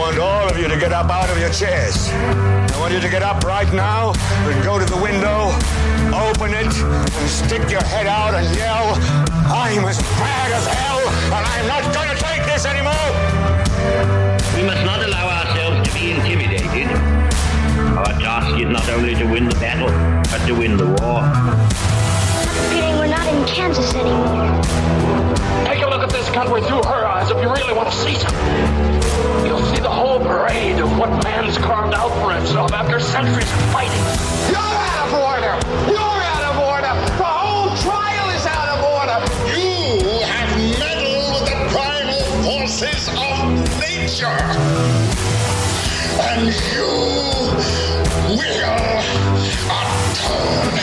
I want all of you to get up out of your chairs. I want you to get up right now and go to the window, open it, and stick your head out and yell, I'm as mad as hell, and I'm not going to take this anymore. We must not allow ourselves to be intimidated. Our task is not only to win the battle, but to win the war. Feeling we're not in Kansas anymore. Take a look at this country through her eyes if you really want to see something. You'll see the whole parade of what man's carved out for himself after centuries of fighting. You're out of order! You're out of order! The whole trial is out of order! You have meddled with the primal forces of nature! And you will atone.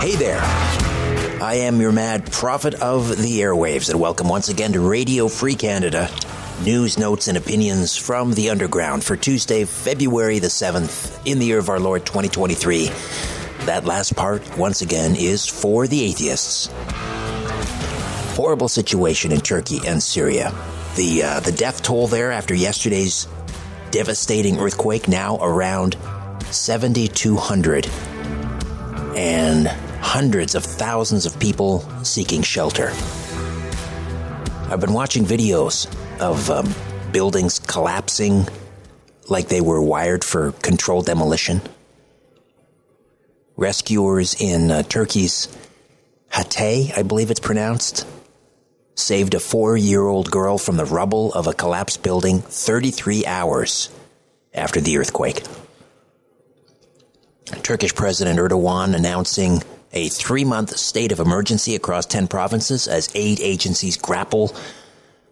Hey there. I am your mad prophet of the airwaves, and welcome once again to Radio Free Canada. News, notes, and opinions from the underground for Tuesday, February the 7th, in the year of our Lord 2023. That last part, once again, is for the atheists. Horrible situation in Turkey and Syria. The, uh, the death toll there after yesterday's devastating earthquake now around 7,200. And hundreds of thousands of people seeking shelter. I've been watching videos of um, buildings collapsing like they were wired for controlled demolition. Rescuers in uh, Turkey's Hatay, I believe it's pronounced, saved a four year old girl from the rubble of a collapsed building 33 hours after the earthquake. Turkish President Erdogan announcing a three month state of emergency across 10 provinces as aid agencies grapple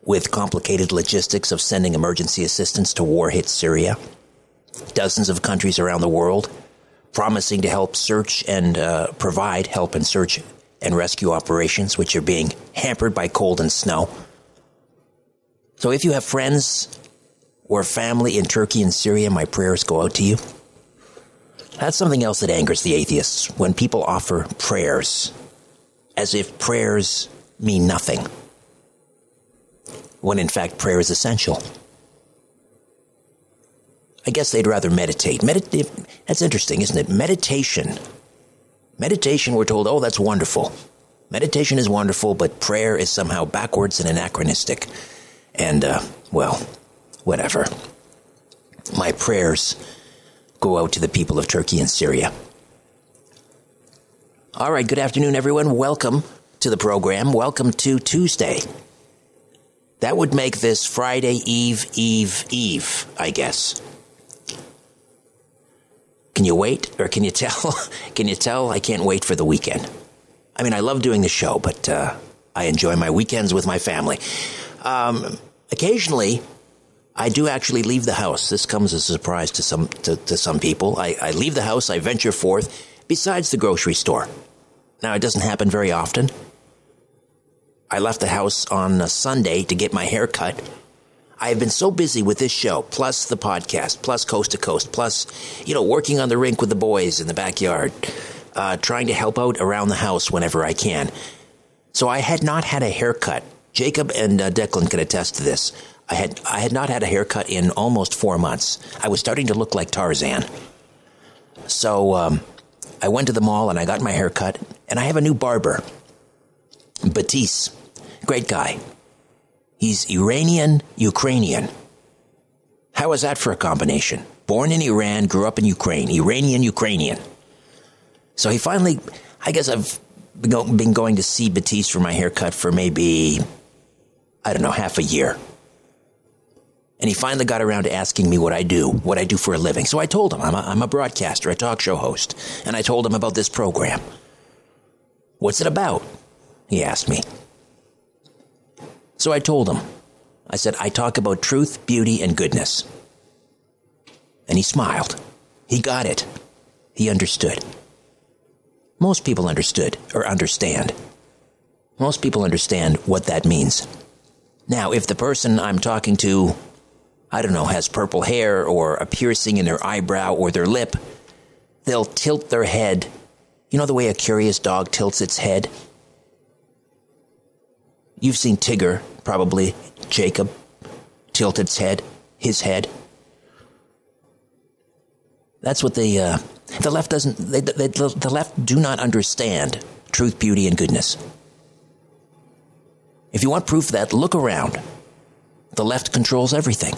with complicated logistics of sending emergency assistance to war hit Syria. Dozens of countries around the world promising to help search and uh, provide help and search and rescue operations, which are being hampered by cold and snow. So if you have friends or family in Turkey and Syria, my prayers go out to you. That's something else that angers the atheists when people offer prayers as if prayers mean nothing, when in fact prayer is essential. I guess they'd rather meditate. Meditate that's interesting, isn't it? Meditation. Meditation, we're told, oh, that's wonderful. Meditation is wonderful, but prayer is somehow backwards and anachronistic. And, uh, well, whatever. My prayers go out to the people of Turkey and Syria. All right, good afternoon, everyone. Welcome to the program. Welcome to Tuesday. That would make this Friday Eve, Eve, Eve, I guess. Can you wait, or can you tell? Can you tell? I can't wait for the weekend. I mean, I love doing the show, but uh, I enjoy my weekends with my family. Um, occasionally, I do actually leave the house. This comes as a surprise to some to, to some people. I, I leave the house. I venture forth. Besides the grocery store. Now, it doesn't happen very often. I left the house on a Sunday to get my hair cut. I have been so busy with this show, plus the podcast, plus coast to coast, plus, you know, working on the rink with the boys in the backyard, uh, trying to help out around the house whenever I can. So I had not had a haircut. Jacob and uh, Declan can attest to this. I had I had not had a haircut in almost four months. I was starting to look like Tarzan. So um, I went to the mall and I got my hair cut, and I have a new barber, Batiste. Great guy. He's Iranian Ukrainian. How is that for a combination? Born in Iran, grew up in Ukraine, Iranian Ukrainian. So he finally, I guess I've been going to see Batiste for my haircut for maybe, I don't know, half a year. And he finally got around to asking me what I do, what I do for a living. So I told him I'm a, I'm a broadcaster, a talk show host. And I told him about this program. What's it about? He asked me. So I told him. I said, I talk about truth, beauty, and goodness. And he smiled. He got it. He understood. Most people understood or understand. Most people understand what that means. Now, if the person I'm talking to, I don't know, has purple hair or a piercing in their eyebrow or their lip, they'll tilt their head. You know the way a curious dog tilts its head? You've seen Tigger, probably, Jacob, tilt its head, his head. That's what the uh, the left doesn't. They, they, the left do not understand truth, beauty, and goodness. If you want proof of that, look around. The left controls everything,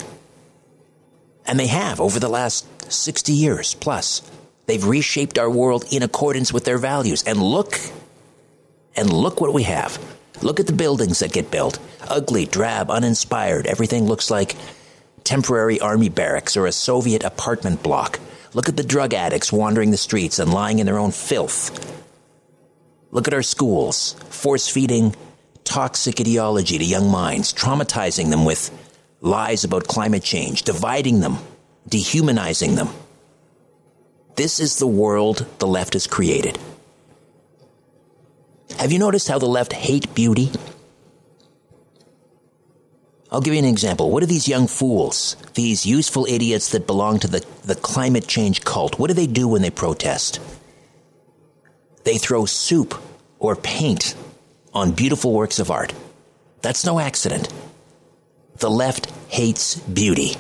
and they have over the last sixty years plus. They've reshaped our world in accordance with their values, and look, and look what we have. Look at the buildings that get built. Ugly, drab, uninspired. Everything looks like temporary army barracks or a Soviet apartment block. Look at the drug addicts wandering the streets and lying in their own filth. Look at our schools, force feeding toxic ideology to young minds, traumatizing them with lies about climate change, dividing them, dehumanizing them. This is the world the left has created. Have you noticed how the left hate beauty? I'll give you an example. What do these young fools, these useful idiots that belong to the, the climate change cult, what do they do when they protest? They throw soup or paint on beautiful works of art. That's no accident. The left hates beauty.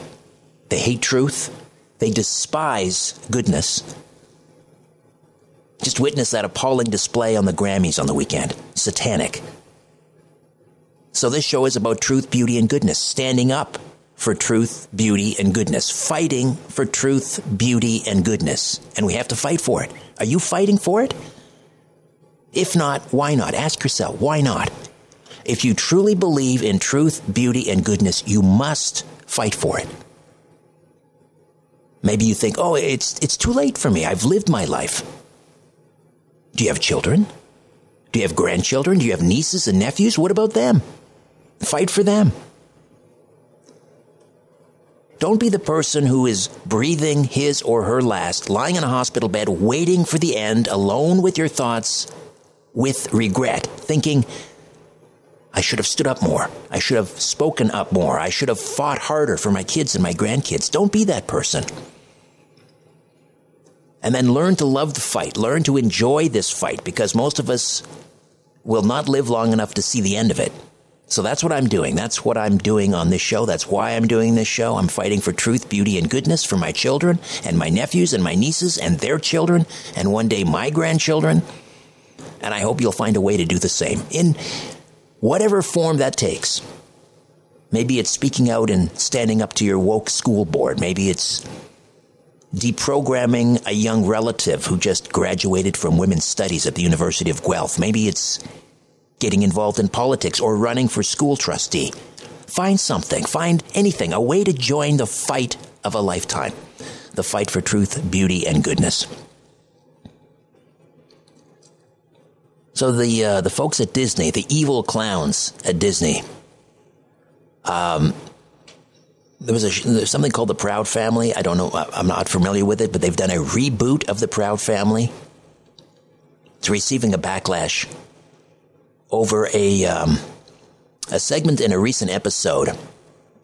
They hate truth. They despise goodness. Just witness that appalling display on the Grammys on the weekend. Satanic. So this show is about truth, beauty, and goodness. Standing up for truth, beauty, and goodness. Fighting for truth, beauty, and goodness. And we have to fight for it. Are you fighting for it? If not, why not? Ask yourself, why not? If you truly believe in truth, beauty, and goodness, you must fight for it. Maybe you think, oh, it's, it's too late for me. I've lived my life. Do you have children? Do you have grandchildren? Do you have nieces and nephews? What about them? Fight for them. Don't be the person who is breathing his or her last, lying in a hospital bed, waiting for the end, alone with your thoughts, with regret, thinking, I should have stood up more. I should have spoken up more. I should have fought harder for my kids and my grandkids. Don't be that person and then learn to love the fight, learn to enjoy this fight because most of us will not live long enough to see the end of it. So that's what I'm doing. That's what I'm doing on this show. That's why I'm doing this show. I'm fighting for truth, beauty, and goodness for my children and my nephews and my nieces and their children and one day my grandchildren. And I hope you'll find a way to do the same in whatever form that takes. Maybe it's speaking out and standing up to your woke school board. Maybe it's deprogramming a young relative who just graduated from women's studies at the University of Guelph. Maybe it's getting involved in politics or running for school trustee. Find something, find anything, a way to join the fight of a lifetime the fight for truth, beauty, and goodness. So the uh, the folks at Disney, the evil clowns at Disney, um, there was a, something called the Proud Family. I don't know. I'm not familiar with it, but they've done a reboot of the Proud Family. It's receiving a backlash over a um, a segment in a recent episode,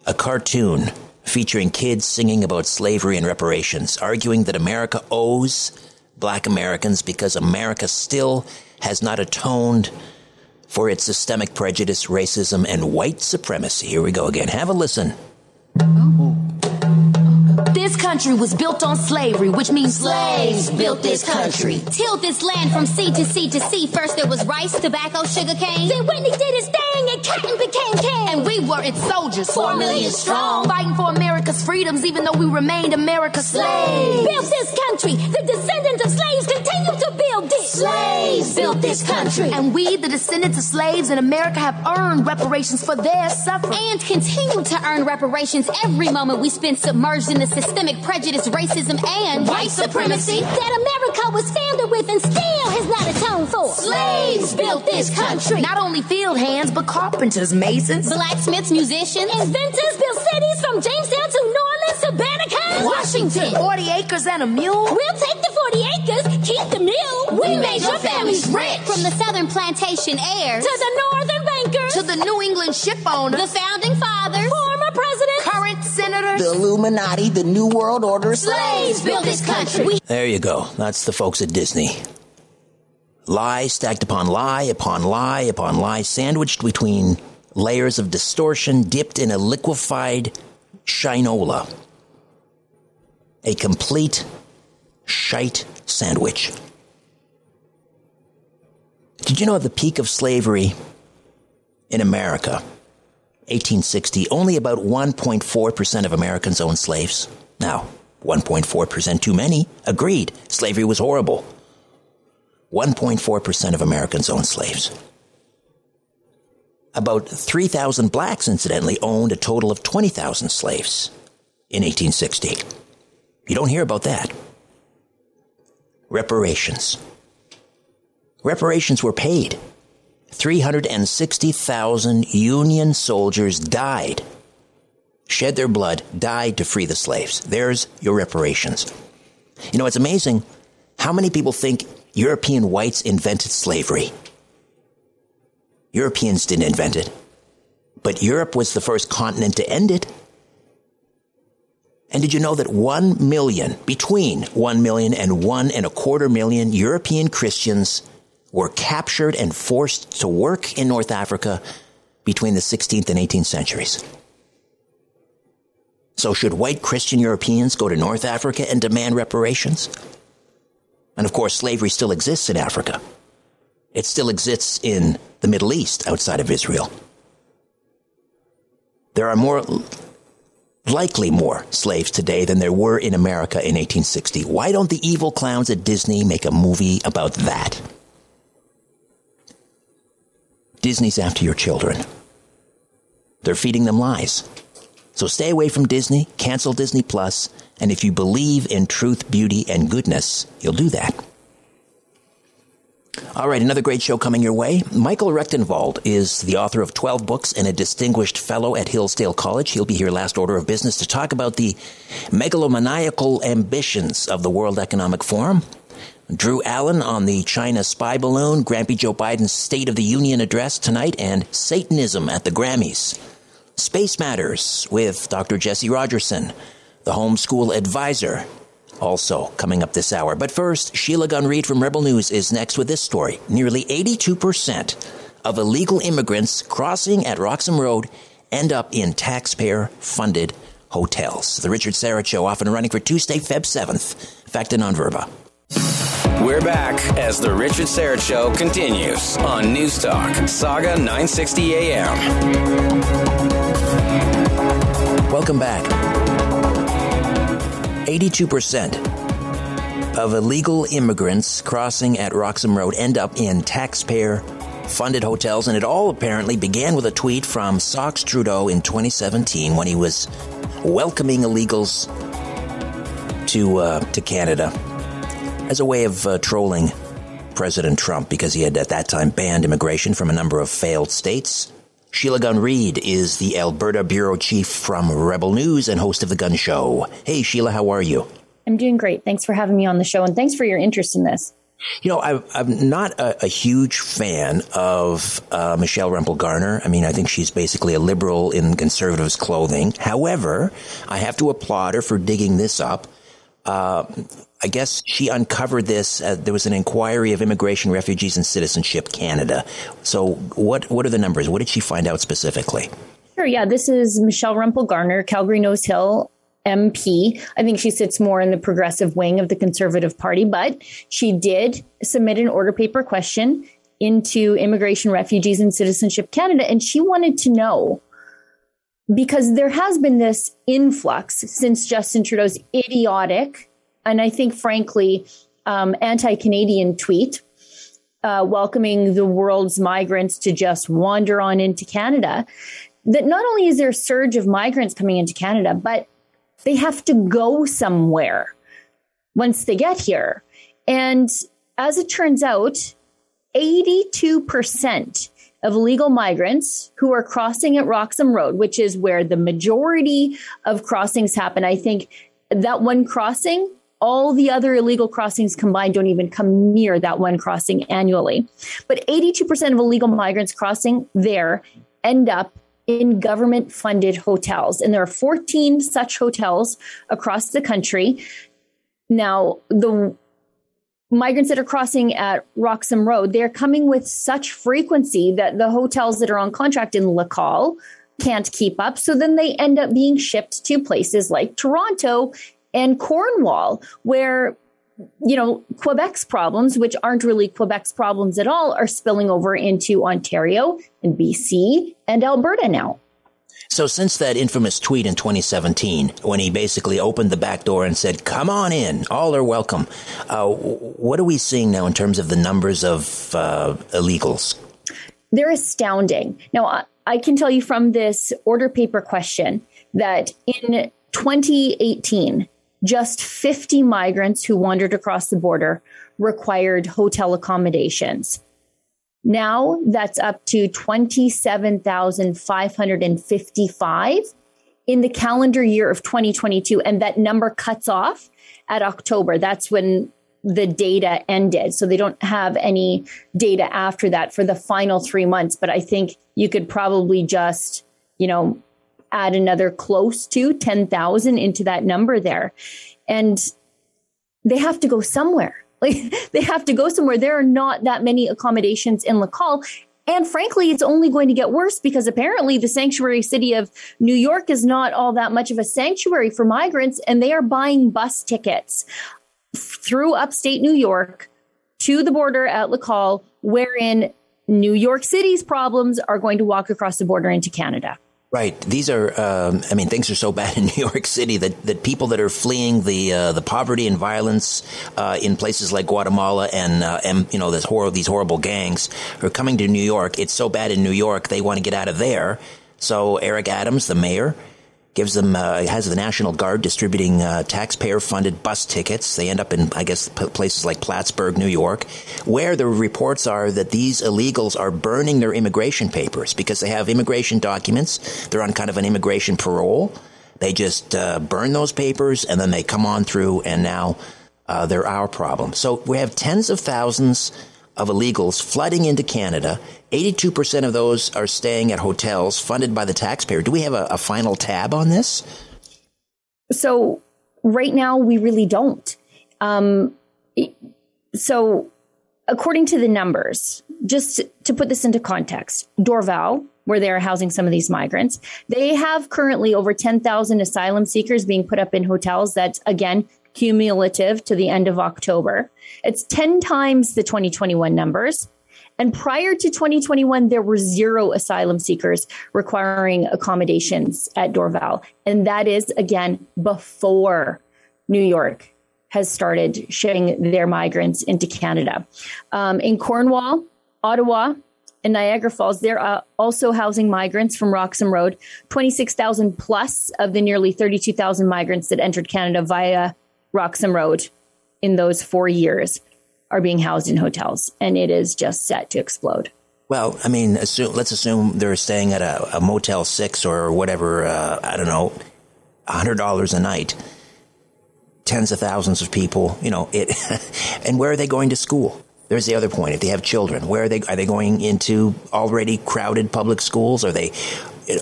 a cartoon featuring kids singing about slavery and reparations, arguing that America owes black Americans because America still has not atoned for its systemic prejudice, racism, and white supremacy. Here we go again. Have a listen. Oh. This country was built on slavery, which means slaves built this country. Tilled this land from sea to sea to sea. First there was rice, tobacco, sugar cane. Then Whitney did his thing and cotton became king. And we were its soldiers, four million strong. Fighting for America's freedoms, even though we remained America's slaves. Built this country. The descendants of slaves continue to build this. Slaves built this country. And we, the descendants of slaves in America, have earned reparations for their suffering. And continue to earn reparations every moment we spend submerged in the systemic prejudice, racism, and white supremacy that America was founded with and still has not atoned for. Slaves built this country. Not only field hands, but carpenters, masons, blacksmiths, musicians, inventors built cities from Jamestown to New Orleans to Banneker, Washington. 40 acres and a mule. We'll take the 40 acres, keep the mule. We, we made your families rich. From the southern plantation heirs to the northern bankers to the New England ship owners, the founding fathers, former presidents, current the Illuminati, the New World Order. Slaves built this country. There you go. That's the folks at Disney. Lie stacked upon lie upon lie upon lie, sandwiched between layers of distortion, dipped in a liquefied shinola. A complete shite sandwich. Did you know at the peak of slavery in America, 1860, only about 1.4% of Americans owned slaves? Now, 1.4% too many, agreed. Slavery was horrible. 1.4% of Americans owned slaves. About 3,000 blacks, incidentally, owned a total of 20,000 slaves in 1860. You don't hear about that. Reparations. Reparations were paid. 360,000 Union soldiers died, shed their blood, died to free the slaves. There's your reparations. You know, it's amazing how many people think European whites invented slavery. Europeans didn't invent it, but Europe was the first continent to end it. And did you know that one million, between one million and one and a quarter million European Christians were captured and forced to work in North Africa between the 16th and 18th centuries? So should white Christian Europeans go to North Africa and demand reparations? And of course, slavery still exists in Africa. It still exists in the Middle East outside of Israel. There are more, likely more slaves today than there were in America in 1860. Why don't the evil clowns at Disney make a movie about that? Disney's after your children. They're feeding them lies. So stay away from Disney, cancel Disney Plus, and if you believe in truth, beauty, and goodness, you'll do that. All right, another great show coming your way. Michael Rectenwald is the author of 12 books and a distinguished fellow at Hillsdale College. He'll be here last order of business to talk about the megalomaniacal ambitions of the World Economic Forum. Drew Allen on the China spy balloon, Grampy Joe Biden's State of the Union address tonight, and Satanism at the Grammys. Space Matters with Dr. Jesse Rogerson, the homeschool advisor, also coming up this hour. But first, Sheila Gunn Reid from Rebel News is next with this story. Nearly 82% of illegal immigrants crossing at Roxham Road end up in taxpayer funded hotels. The Richard Syrett Show, off and running for Tuesday, Feb 7th. Facta non verba. We're back as the Richard Syrett Show continues on News Talk, Sauga 960 AM. Welcome back. 82% of illegal immigrants crossing at Roxham Road end up in taxpayer funded hotels, and it all apparently began with a tweet from Socks Trudeau in 2017 when he was welcoming illegals to uh, to Canada as a way of uh, trolling President Trump because he had at that time banned immigration from a number of failed states. Sheila Gunn Reid is the Alberta bureau chief from Rebel News and host of The Gun Show. Hey, Sheila, how are you? I'm doing great. Thanks for having me on the show and thanks for your interest in this. You know, I, am not a, a, huge fan of uh, Michelle Rempel Garner. I mean, I think she's basically a liberal in conservatives' clothing. However, I have to applaud her for digging this up. Uh, I guess she uncovered this. Uh, there was an inquiry of Immigration, Refugees, and Citizenship Canada. So, what what are the numbers? What did she find out specifically? Sure. Yeah, this is Michelle Rempel Garner, Calgary Nose Hill MP. I think she sits more in the progressive wing of the Conservative Party, but she did submit an order paper question into Immigration, Refugees, and Citizenship Canada, and she wanted to know because there has been this influx since Justin Trudeau's idiotic and I think, frankly, um, anti Canadian tweet uh, welcoming the world's migrants to just wander on into Canada. That not only is there a surge of migrants coming into Canada, but they have to go somewhere once they get here. And as it turns out, 82% of illegal migrants who are crossing at Roxham Road, which is where the majority of crossings happen. I think that one crossing all the other illegal crossings combined don't even come near that one crossing annually. But 82% of illegal migrants crossing there end up in government funded hotels. And there are 14 such hotels across the country. Now, the migrants that are crossing at Roxham Road, they're coming with such frequency that the hotels that are on contract in Lacolle can't keep up. So then they end up being shipped to places like Toronto and Cornwall, where you know, Quebec's problems, which aren't really Quebec's problems at all, are spilling over into Ontario and BC and Alberta now. So, since that infamous tweet in 2017, when he basically opened the back door and said, Come on in, all are welcome, uh, what are we seeing now in terms of the numbers of uh, illegals? They're astounding. Now, I can tell you from this order paper question that in 2018, just 50 migrants who wandered across the border required hotel accommodations. Now that's up to 27,555 in the calendar year of 2022. And that number cuts off at October. That's when the data ended. So they don't have any data after that for the final three months. But I think you could probably just, you know, add another close to 10,000 into that number there. And they have to go somewhere. Like they have to go somewhere. There are not that many accommodations in Lacolle. And frankly, it's only going to get worse because apparently the sanctuary city of New York is not all that much of a sanctuary for migrants, and they are buying bus tickets through upstate New York to the border at Lacolle, wherein New York City's problems are going to walk across the border into Canada. Right. These are, um, I mean, things are so bad in New York City that, that people that are fleeing the uh, the poverty and violence uh, in places like Guatemala and, uh, and you know this hor- these horrible gangs are coming to New York. It's so bad in New York they want to get out of there. So Eric Adams, the mayor, gives them uh, has the National Guard distributing uh, taxpayer funded bus tickets. They end up in I guess places like Plattsburgh, New York, where the reports are that these illegals are burning their immigration papers because they have immigration documents. They're on kind of an immigration parole. They just uh, burn those papers and then they come on through, and now uh, they're our problem. So we have tens of thousands of illegals flooding into Canada. 82% of those are staying at hotels funded by the taxpayer. Do we have a, a final tab on this? So, right now, we really don't. Um, so, according to the numbers, just to put this into context, Dorval, where they're housing some of these migrants, they have currently over 10,000 asylum seekers being put up in hotels that, again, cumulative to the end of October. It's 10 times the 2021 numbers. And prior to 2021, there were zero asylum seekers requiring accommodations at Dorval. And that is, again, before New York has started shipping their migrants into Canada. Um, in Cornwall, Ottawa, and Niagara Falls, they're uh, also housing migrants from Roxham Road. 26,000 plus of the nearly 32,000 migrants that entered Canada via Roxham Road in those four years. are being housed in hotels, and it is just set to explode. Well, I mean, assume, let's assume they're staying at a, a Motel 6 or whatever, uh, I don't know, $100 a night. Tens of thousands of people, you know, it, and where are they going to school? There's the other point. If they have children, where are they? Are they going into already crowded public schools? Are they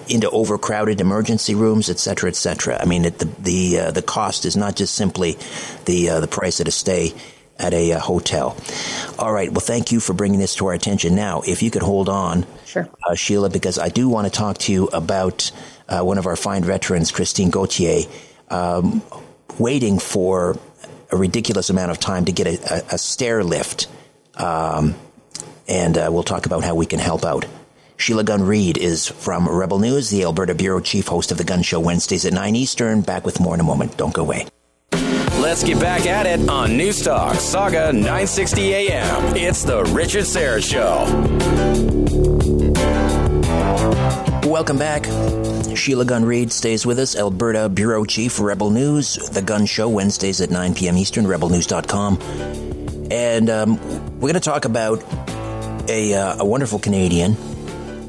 into overcrowded emergency rooms, et cetera, et cetera? I mean, it, the the uh, the cost is not just simply the uh, the price of a stay at a uh, hotel. All right. Well, thank you for bringing this to our attention. Now, if you could hold on, sure, uh, Sheila, because I do want to talk to you about uh, one of our fine veterans, Christine Gauthier, um, waiting for a ridiculous amount of time to get a, a, a stair lift. Um, and uh, we'll talk about how we can help out. Sheila Gunn Reid is from Rebel News, the Alberta Bureau Chief, host of The Gun Show Wednesdays at 9 Eastern. Back with more in a moment. Don't go away. Let's get back at it on News Talk Sauga 960 AM. It's the Richard Syrett Show. Welcome back. Sheila Gunn Reid stays with us, Alberta Bureau Chief, Rebel News, The Gun Show, Wednesdays at 9 p.m. Eastern, rebelnews.com. And um, we're going to talk about a, uh, a wonderful Canadian,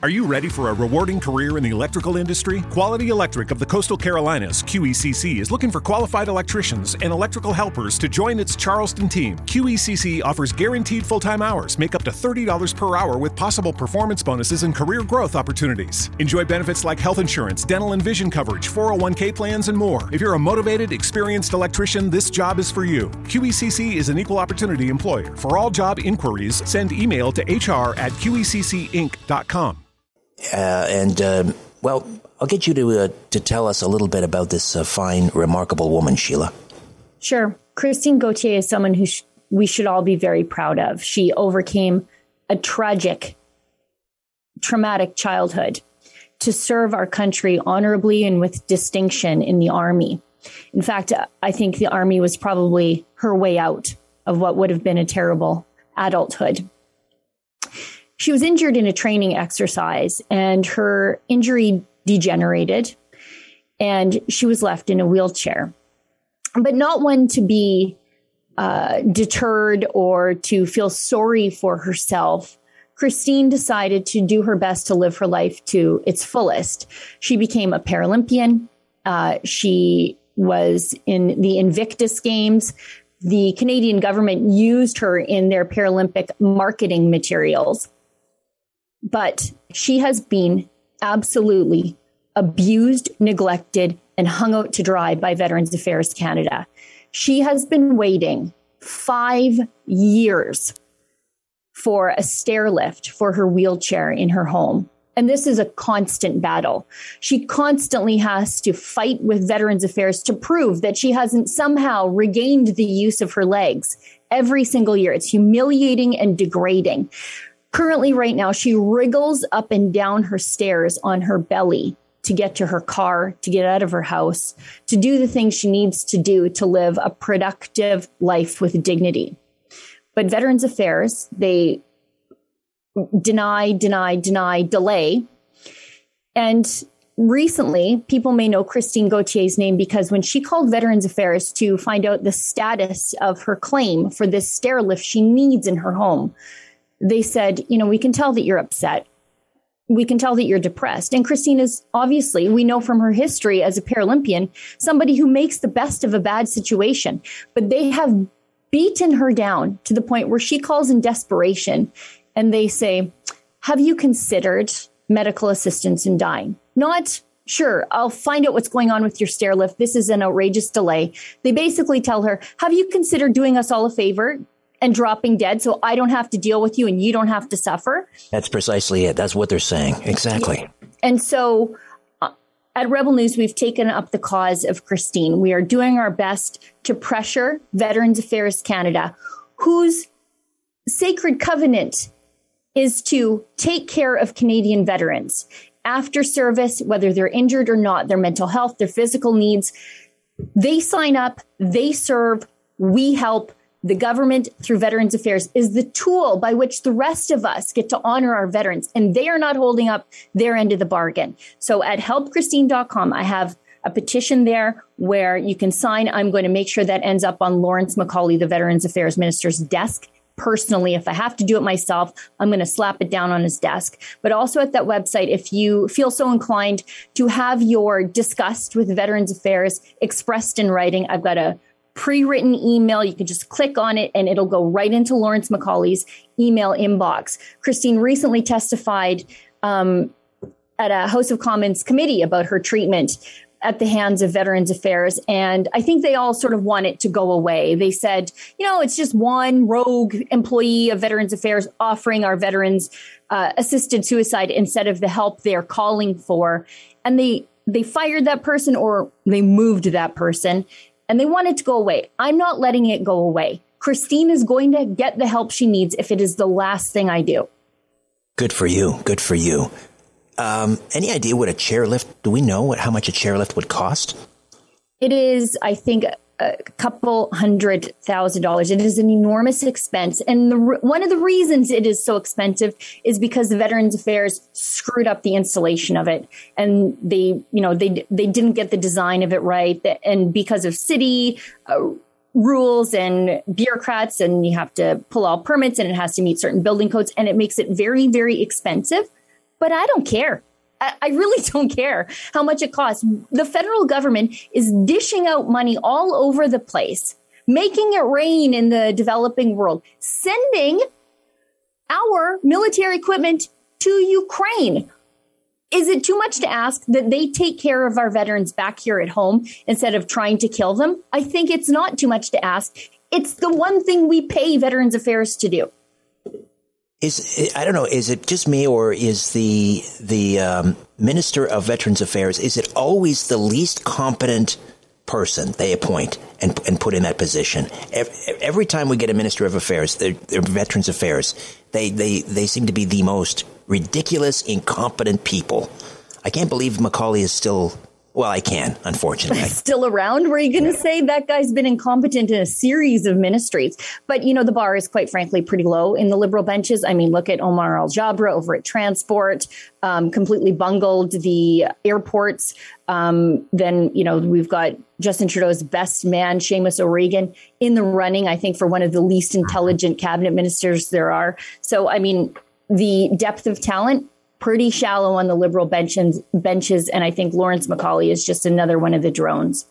Are you ready for a rewarding career in the electrical industry? Quality Electric of the Coastal Carolinas, QECC, is looking for qualified electricians and electrical helpers to join its Charleston team. QECC offers guaranteed full time hours, make up to $30 per hour with possible performance bonuses and career growth opportunities. Enjoy benefits like health insurance, dental and vision coverage, 401k plans, and more. If you're a motivated, experienced electrician, this job is for you. QECC is an equal opportunity employer. For all job inquiries, send email to hr at qeccinc.com. Uh, and uh, well, I'll get you to uh, to tell us a little bit about this uh, fine, remarkable woman, Sheila. Sure, Christine Gauthier is someone who sh- we should all be very proud of. She overcame a tragic, traumatic childhood to serve our country honorably and with distinction in the army. In fact, I think the army was probably her way out of what would have been a terrible adulthood she was injured in a training exercise and her injury degenerated and she was left in a wheelchair, but not one to be uh, deterred or to feel sorry for herself. Christine decided to do her best to live her life to its fullest. She became a Paralympian. Uh, she was in the Invictus Games. The Canadian government used her in their Paralympic marketing materials but she has been absolutely abused, neglected, and hung out to dry by Veterans Affairs Canada. She has been waiting five years for a stair lift for her wheelchair in her home. And this is a constant battle. She constantly has to fight with Veterans Affairs to prove that she hasn't somehow regained the use of her legs every single year. It's humiliating and degrading. Currently, right now, she wriggles up and down her stairs on her belly to get to her car, to get out of her house, to do the things she needs to do to live a productive life with dignity. But Veterans Affairs, they deny, deny, deny, delay. And recently, people may know Christine Gauthier's name because when she called Veterans Affairs to find out the status of her claim for this stair lift she needs in her home, they said, you know, we can tell that you're upset. we can tell that you're depressed. And Christine is obviously, we know from her history as a Paralympian, somebody who makes the best of a bad situation. But they have beaten her down to the point where she calls in desperation and they say, Have you considered medical assistance in dying? Not, sure, I'll find out what's going on with your stair lift. This is an outrageous delay. They basically tell her, Have you considered doing us all a favor? And dropping dead so I don't have to deal with you and you don't have to suffer. That's precisely it. That's what they're saying. Exactly. And so uh, at Rebel News, we've taken up the cause of Christine. We are doing our best to pressure Veterans Affairs Canada, whose sacred covenant is to take care of Canadian veterans after service, whether they're injured or not, their mental health, their physical needs. They sign up, they serve, we help, the government, through Veterans Affairs, is the tool by which the rest of us get to honor our veterans, and they are not holding up their end of the bargain. So at helpchristine.com, I have a petition there where you can sign. I'm going to make sure that ends up on Lawrence MacAulay, the Veterans Affairs Minister's desk. Personally, if I have to do it myself, I'm going to slap it down on his desk. But also at that website, if you feel so inclined to have your disgust with Veterans Affairs expressed in writing, I've got a pre-written email. You can just click on it and it'll go right into Lawrence MacAulay's email inbox. Christine recently testified um, at a House of Commons committee about her treatment at the hands of Veterans Affairs. And I think they all sort of want it to go away. They said, you know, it's just one rogue employee of Veterans Affairs offering our veterans uh, assisted suicide instead of the help they're calling for. And they they fired that person or they moved that person and they want it to go away. I'm not letting it go away. Christine is going to get the help she needs if it is the last thing I do. Good for you. Good for you. Um, any idea what a chairlift? Do we know what how much a chairlift would cost? It is, I think, a couple hundred thousand dollars. It is an enormous expense, and the, one of the reasons it is so expensive is because the Veterans Affairs screwed up the installation of it, and they, you know, they they didn't get the design of it right, and because of city. Uh, rules and bureaucrats and you have to pull all permits and it has to meet certain building codes and it makes it very very expensive but i don't care I really don't care how much it costs. The federal government is dishing out money all over the place, making it rain in the developing world, sending our military equipment to Ukraine. Is it too much to ask that they take care of our veterans back here at home instead of trying to kill them? I think it's not too much to ask. It's the one thing we pay Veterans Affairs to do. Is I don't know. Is it just me, or is the the um, minister of Veterans Affairs? Is it always the least competent person they appoint and and put in that position? Every, every time we get a minister of affairs, they're, they're Veterans Affairs, they they they seem to be the most ridiculous, incompetent people. I can't believe MacAulay is still well, I can, unfortunately. Still around? Were you going to yeah. say that guy's been incompetent in a series of ministries? But, you know, the bar is quite frankly pretty low in the liberal benches. I mean, look at Omar Alghabra over at Transport, um, completely bungled the airports. Um, then, you know, we've got Justin Trudeau's best man, Seamus O'Regan, in the running, I think, for one of the least intelligent cabinet ministers there are. So, I mean, the depth of talent pretty shallow on the liberal benches, benches and I think Lawrence MacAulay is just another one of the drones.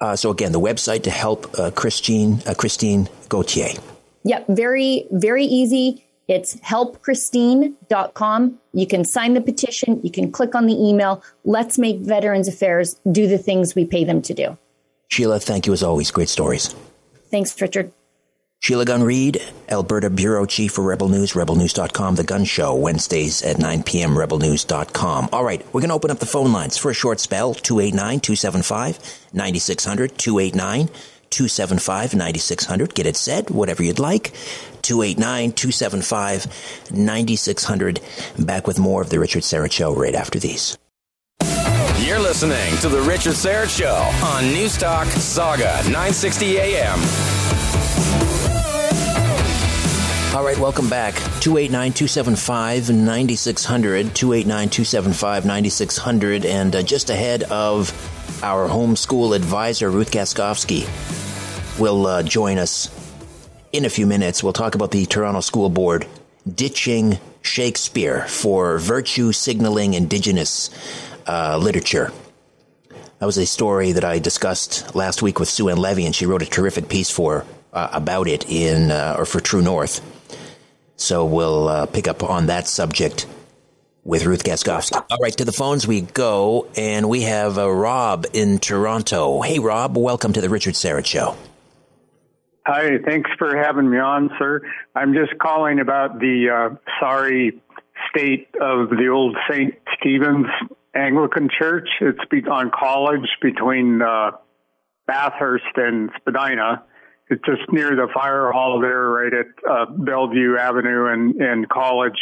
Uh, so again, the website to help uh, Christine uh, Christine Gauthier. Yep, very very easy. It's helpchristine.com. You can sign the petition. You can click on the email. Let's make Veterans Affairs do the things we pay them to do. Sheila, thank you as always. Great stories. Thanks, Richard. Sheila Gunn Reid, Alberta Bureau Chief for Rebel News, rebelnews.com, The Gun Show, Wednesdays at 9 p.m., rebelnews.com. All right, we're going to open up the phone lines for a short spell, 289-275-9600, 289-275-9600. Get it said, whatever you'd like. 289-275-9600. Back with more of The Richard Syrett Show right after these. You're listening to The Richard Syrett Show on Newstalk Sauga, 960 AM. All right, welcome back. 289 275 9600. 289 275 9600. And uh, just ahead of our homeschool advisor, Ruth Gaskovski, will uh, join us in a few minutes. We'll talk about the Toronto School Board ditching Shakespeare for virtue signaling indigenous uh, literature. That was a story that I discussed last week with Sue Ann Levy, and she wrote a terrific piece for uh, about it in uh, or for True North. So we'll uh, pick up on that subject with Ruth Gaskovski. All right, to the phones we go, and we have uh, Rob in Toronto. Hey, Rob, welcome to the Richard Syrett Show. Hi, thanks for having me on, sir. I'm just calling about the uh, sorry state of the old St. Stephen's Anglican Church. It's on College between uh, Bathurst and Spadina. It's just near the fire hall there, right at uh, Bellevue Avenue and, and College.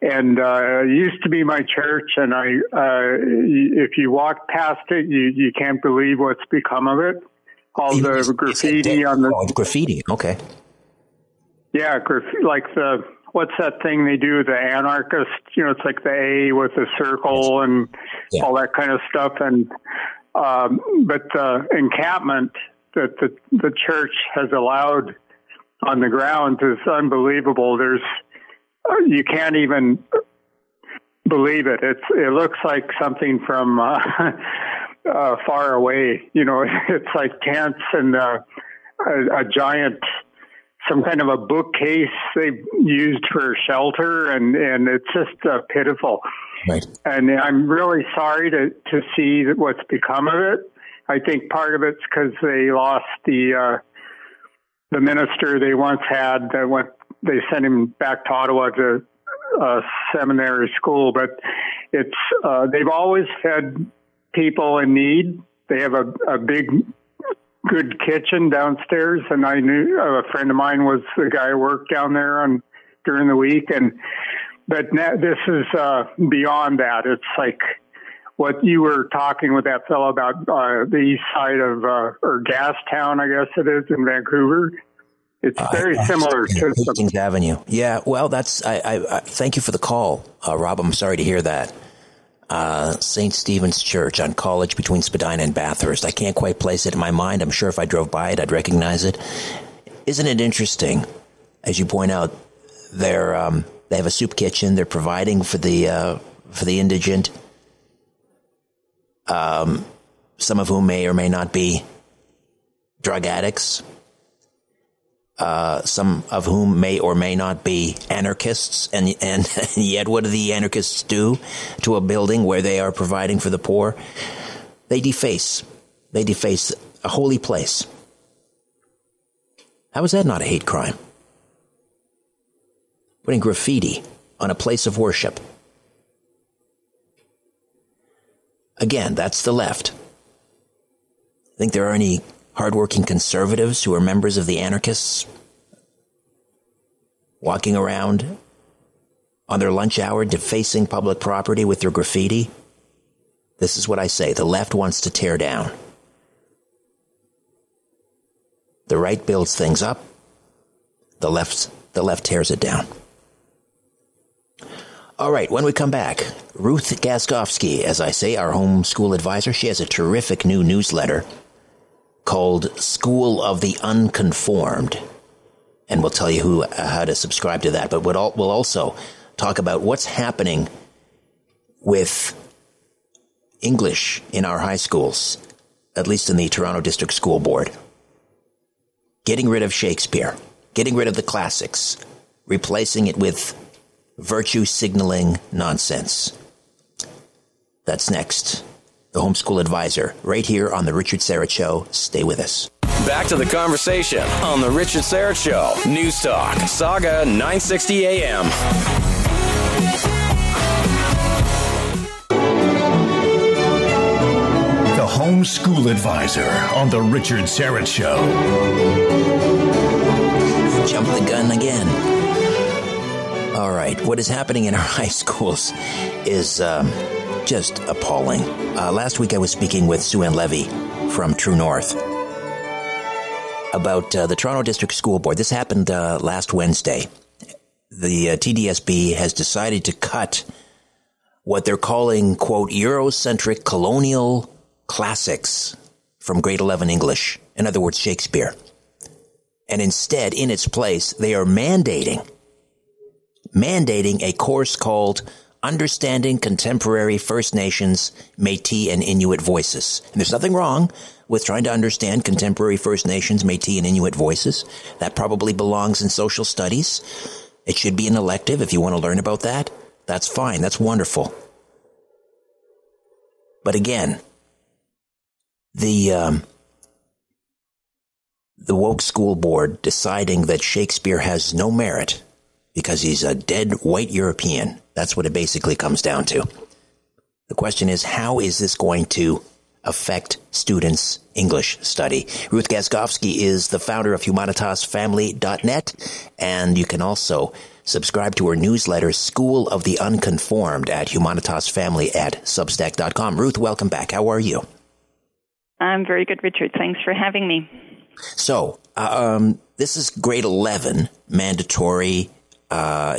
And uh, it used to be my church, and I, uh, if you walk past it, you, you can't believe what's become of it all the graffiti on the oh, graffiti. Okay. Yeah, graf- like the what's that thing they do? The anarchist. You know, it's like the A with the circle and yeah. all that kind of stuff. And um, but the encampment that the the church has allowed on the grounds is unbelievable. There's uh, you can't even believe it. It's it looks like something from. Uh, uh, far away. You know, it's like tents and uh, a, a giant, some kind of a bookcase they've used for shelter, and and it's just uh, pitiful. Right. And I'm really sorry to to see what's become of it. I think part of it's because they lost the uh, the minister they once had. That went, they sent him back to Ottawa to uh, seminary school, but it's uh, they've always had people in need. They have a, a big, good kitchen downstairs, and I knew a friend of mine was the guy who worked down there on during the week, and but now, this is uh, beyond that. It's like what you were talking with that fellow about uh, the east side of uh, or Gastown, I guess it is in Vancouver. It's uh, very uh, similar to Hastings Avenue. Yeah, well, that's. I, I, I, thank you for the call, uh, Rob. I'm sorry to hear that uh, St. Stephen's Church on College between Spadina and Bathurst. I can't quite place it in my mind. I'm sure if I drove by it, I'd recognize it. Isn't it interesting? As you point out, they're um, they have a soup kitchen. They're providing for the uh, for the indigent, um, some of whom may or may not be drug addicts uh, some of whom may or may not be anarchists. And, and, yet, what do the anarchists do to a building where they are providing for the poor? They deface. They deface a holy place. How is that not a hate crime? Putting graffiti on a place of worship. Again, that's the left. Think there are any hardworking conservatives who are members of the anarchists walking around on their lunch hour defacing public property with their graffiti. This is what I say the left wants to tear down. The right builds things up, the left, the left tears it down. All right, when we come back, Ruth Gaskovski, as I say, our homeschool advisor, she has a terrific new newsletter called School of the Unconformed. And we'll tell you who, uh, how to subscribe to that. But we'll, we'll also talk about what's happening with English in our high schools, at least in the Toronto District School Board. Getting rid of Shakespeare, getting rid of the classics, replacing it with virtue signaling nonsense. That's next the homeschool advisor, right here on The Richard Syrett Show. Stay with us. Back to the conversation on The Richard Syrett Show. News Talk, Sauga 960 AM. The homeschool advisor on The Richard Syrett Show. Jump the gun again. All right, what is happening in our high schools is. Um, just appalling. Uh, last week I was speaking with Sue Ann Levy from True North about uh, the Toronto District School Board. This happened uh, last Wednesday. The uh, TDSB has decided to cut what they're calling, quote, Eurocentric colonial classics from grade 11 English. In other words, Shakespeare. And instead, in its place, they are mandating mandating a course called Understanding Contemporary First Nations, Metis, and Inuit Voices. And there's nothing wrong with trying to understand contemporary First Nations, Metis, and Inuit voices. That probably belongs in social studies. It should be an elective if you want to learn about that. That's fine. That's wonderful. But again, the um, the woke school board deciding that Shakespeare has no merit because he's a dead white European. That's what it basically comes down to. The question is, how is this going to affect students' English study? Ruth Gaskovski is the founder of HumanitasFamily.net, and you can also subscribe to her newsletter, School of the Unconformed, at HumanitasFamily at Substack.com. Ruth, welcome back. How are you? I'm very good, Richard. Thanks for having me. So, uh, um, this is grade 11, mandatory uh,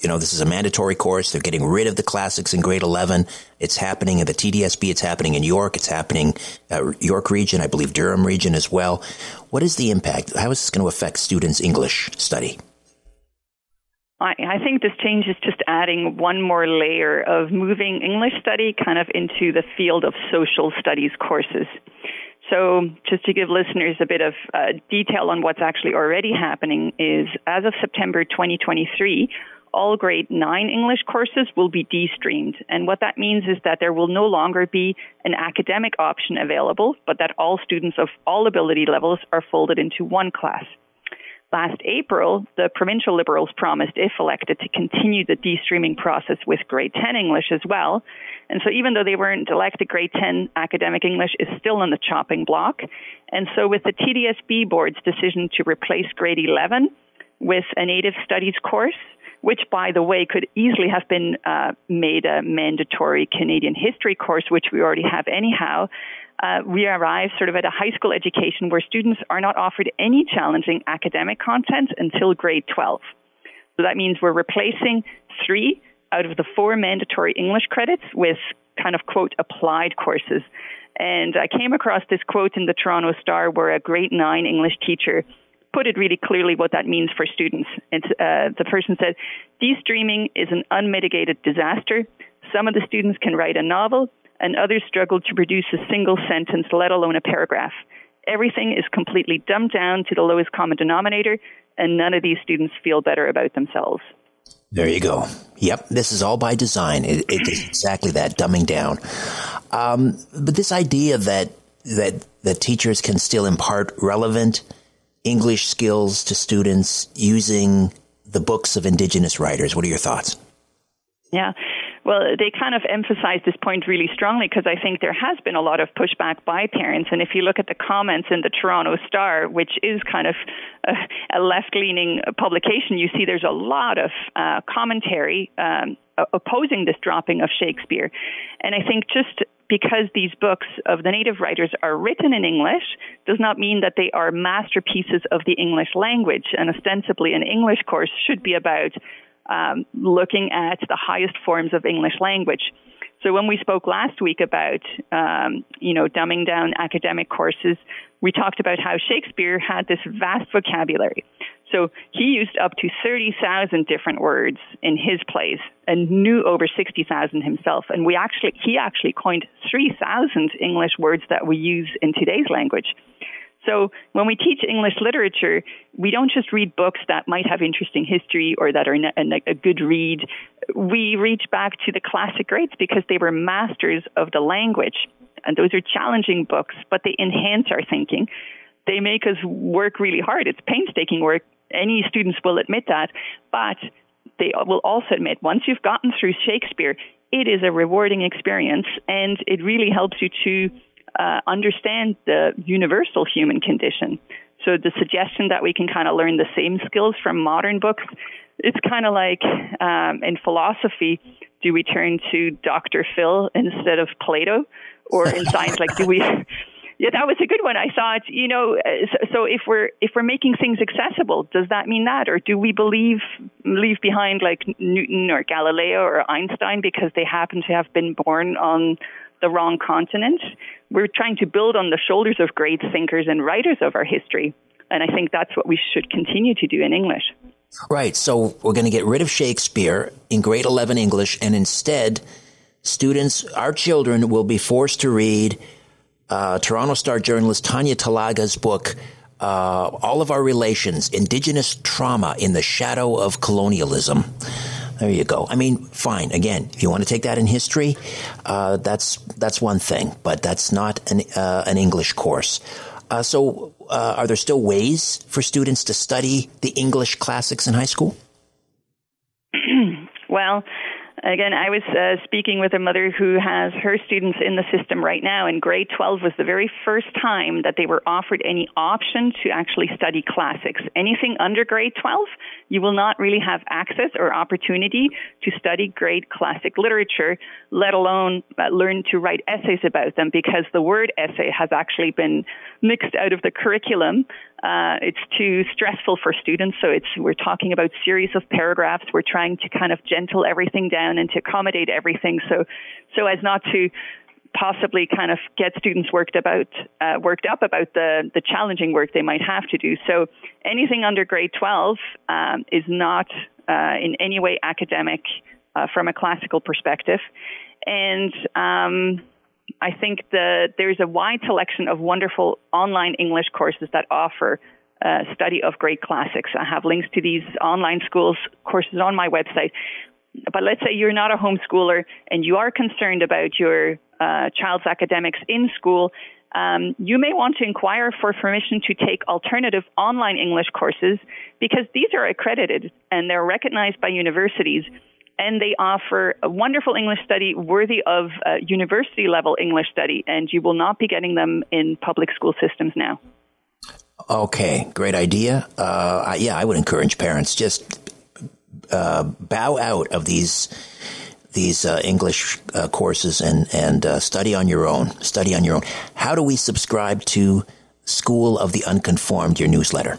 you know, this is a mandatory course. They're getting rid of the classics in grade 11. It's happening in the TDSB. It's happening in York. It's happening uh, York region. I believe Durham region as well. What is the impact? How is this going to affect students' English study? I, I think this change is just adding one more layer of moving English study kind of into the field of social studies courses. So, just to give listeners a bit of uh, detail on what's actually already happening, is as of September 2023, all grade 9 English courses will be de-streamed. And what that means is that there will no longer be an academic option available, but that all students of all ability levels are folded into one class. Last April, the provincial Liberals promised, if elected, to continue the de-streaming process with grade 10 English as well. And so even though they weren't elected, grade 10 academic English is still on the chopping block. And so with the TDSB board's decision to replace grade 11 with a native studies course, which, by the way, could easily have been uh, made a mandatory Canadian history course, which we already have anyhow. Uh, we arrive sort of at a high school education where students are not offered any challenging academic content until grade 12. So that means we're replacing three out of the four mandatory English credits with kind of quote applied courses. And I came across this quote in the Toronto Star where a grade nine English teacher put it really clearly what that means for students. It's, uh, the person said, De-streaming is an unmitigated disaster. Some of the students can write a novel, and others struggle to produce a single sentence, let alone a paragraph. Everything is completely dumbed down to the lowest common denominator, and none of these students feel better about themselves. There you go. Yep, this is all by design. It, it is exactly that dumbing down. Um, but this idea that that that teachers can still impart relevant English skills to students using the books of Indigenous writers. What are your thoughts? Yeah. Well, they kind of emphasize this point really strongly because I think there has been a lot of pushback by parents. And if you look at the comments in the Toronto Star, which is kind of a, a left leaning publication, you see there's a lot of uh, commentary um, opposing this dropping of Shakespeare. And I think just because these books of the native writers are written in English does not mean that they are masterpieces of the English language. And ostensibly, an English course should be about um, looking at the highest forms of English language. So when we spoke last week about, um, you know, dumbing down academic courses, we talked about how Shakespeare had this vast vocabulary. So he used up to 30,000 different words in his plays and knew over 60,000 himself. And we actually, he actually coined 3,000 English words that we use in today's language. So when we teach English literature, we don't just read books that might have interesting history or that are a good read. We reach back to the classic greats because they were masters of the language. And those are challenging books, but they enhance our thinking. They make us work really hard. It's painstaking work. Any students will admit that. But they will also admit once you've gotten through Shakespeare, it is a rewarding experience and it really helps you to uh, understand the universal human condition. So the suggestion that we can kind of learn the same skills from modern books, it's kind of like um, in philosophy, do we turn to Dr. Phil instead of Plato? Or in science, like do we? Yeah, that was a good one. I thought, you know, uh, so, so if we're if we're making things accessible, does that mean that, or do we believe leave behind like Newton or Galileo or Einstein because they happen to have been born on the wrong continent. We're trying to build on the shoulders of great thinkers and writers of our history. And I think that's what we should continue to do in English. Right. So we're going to get rid of Shakespeare in grade 11 English, and instead, students, our children, will be forced to read uh, Toronto Star journalist Tanya Talaga's book, uh, All of Our Relations Indigenous Trauma in the Shadow of Colonialism. There you go. I mean, fine. Again, if you want to take that in history, uh, that's that's one thing, but that's not an uh, an English course. Uh, so, uh, are there still ways for students to study the English classics in high school? well, Again, I was uh, speaking with a mother who has her students in the system right now, and grade 12 was the very first time that they were offered any option to actually study classics. Anything under grade 12, you will not really have access or opportunity to study great classic literature, let alone uh, learn to write essays about them, because the word essay has actually been mixed out of the curriculum uh, it's too stressful for students. So it's we're talking about series of paragraphs. We're trying to kind of gentle everything down and to accommodate everything. So so as not to possibly kind of get students worked about uh, worked up about the the challenging work they might have to do. So anything under grade 12 um, is not uh, in any way academic uh, from a classical perspective, and um, I think that there's a wide selection of wonderful online English courses that offer uh, study of great classics. I have links to these online schools courses on my website. But let's say you're not a homeschooler and you are concerned about your uh, child's academics in school. Um, you may want to inquire for permission to take alternative online English courses because these are accredited and they're recognized by universities and they offer a wonderful English study worthy of uh, university level English study, and you will not be getting them in public school systems now. Okay, great idea. Uh, yeah, I would encourage parents just uh, bow out of these these uh, English uh, courses and and uh, study on your own. Study on your own. How do we subscribe to School of the Unconformed, your newsletter?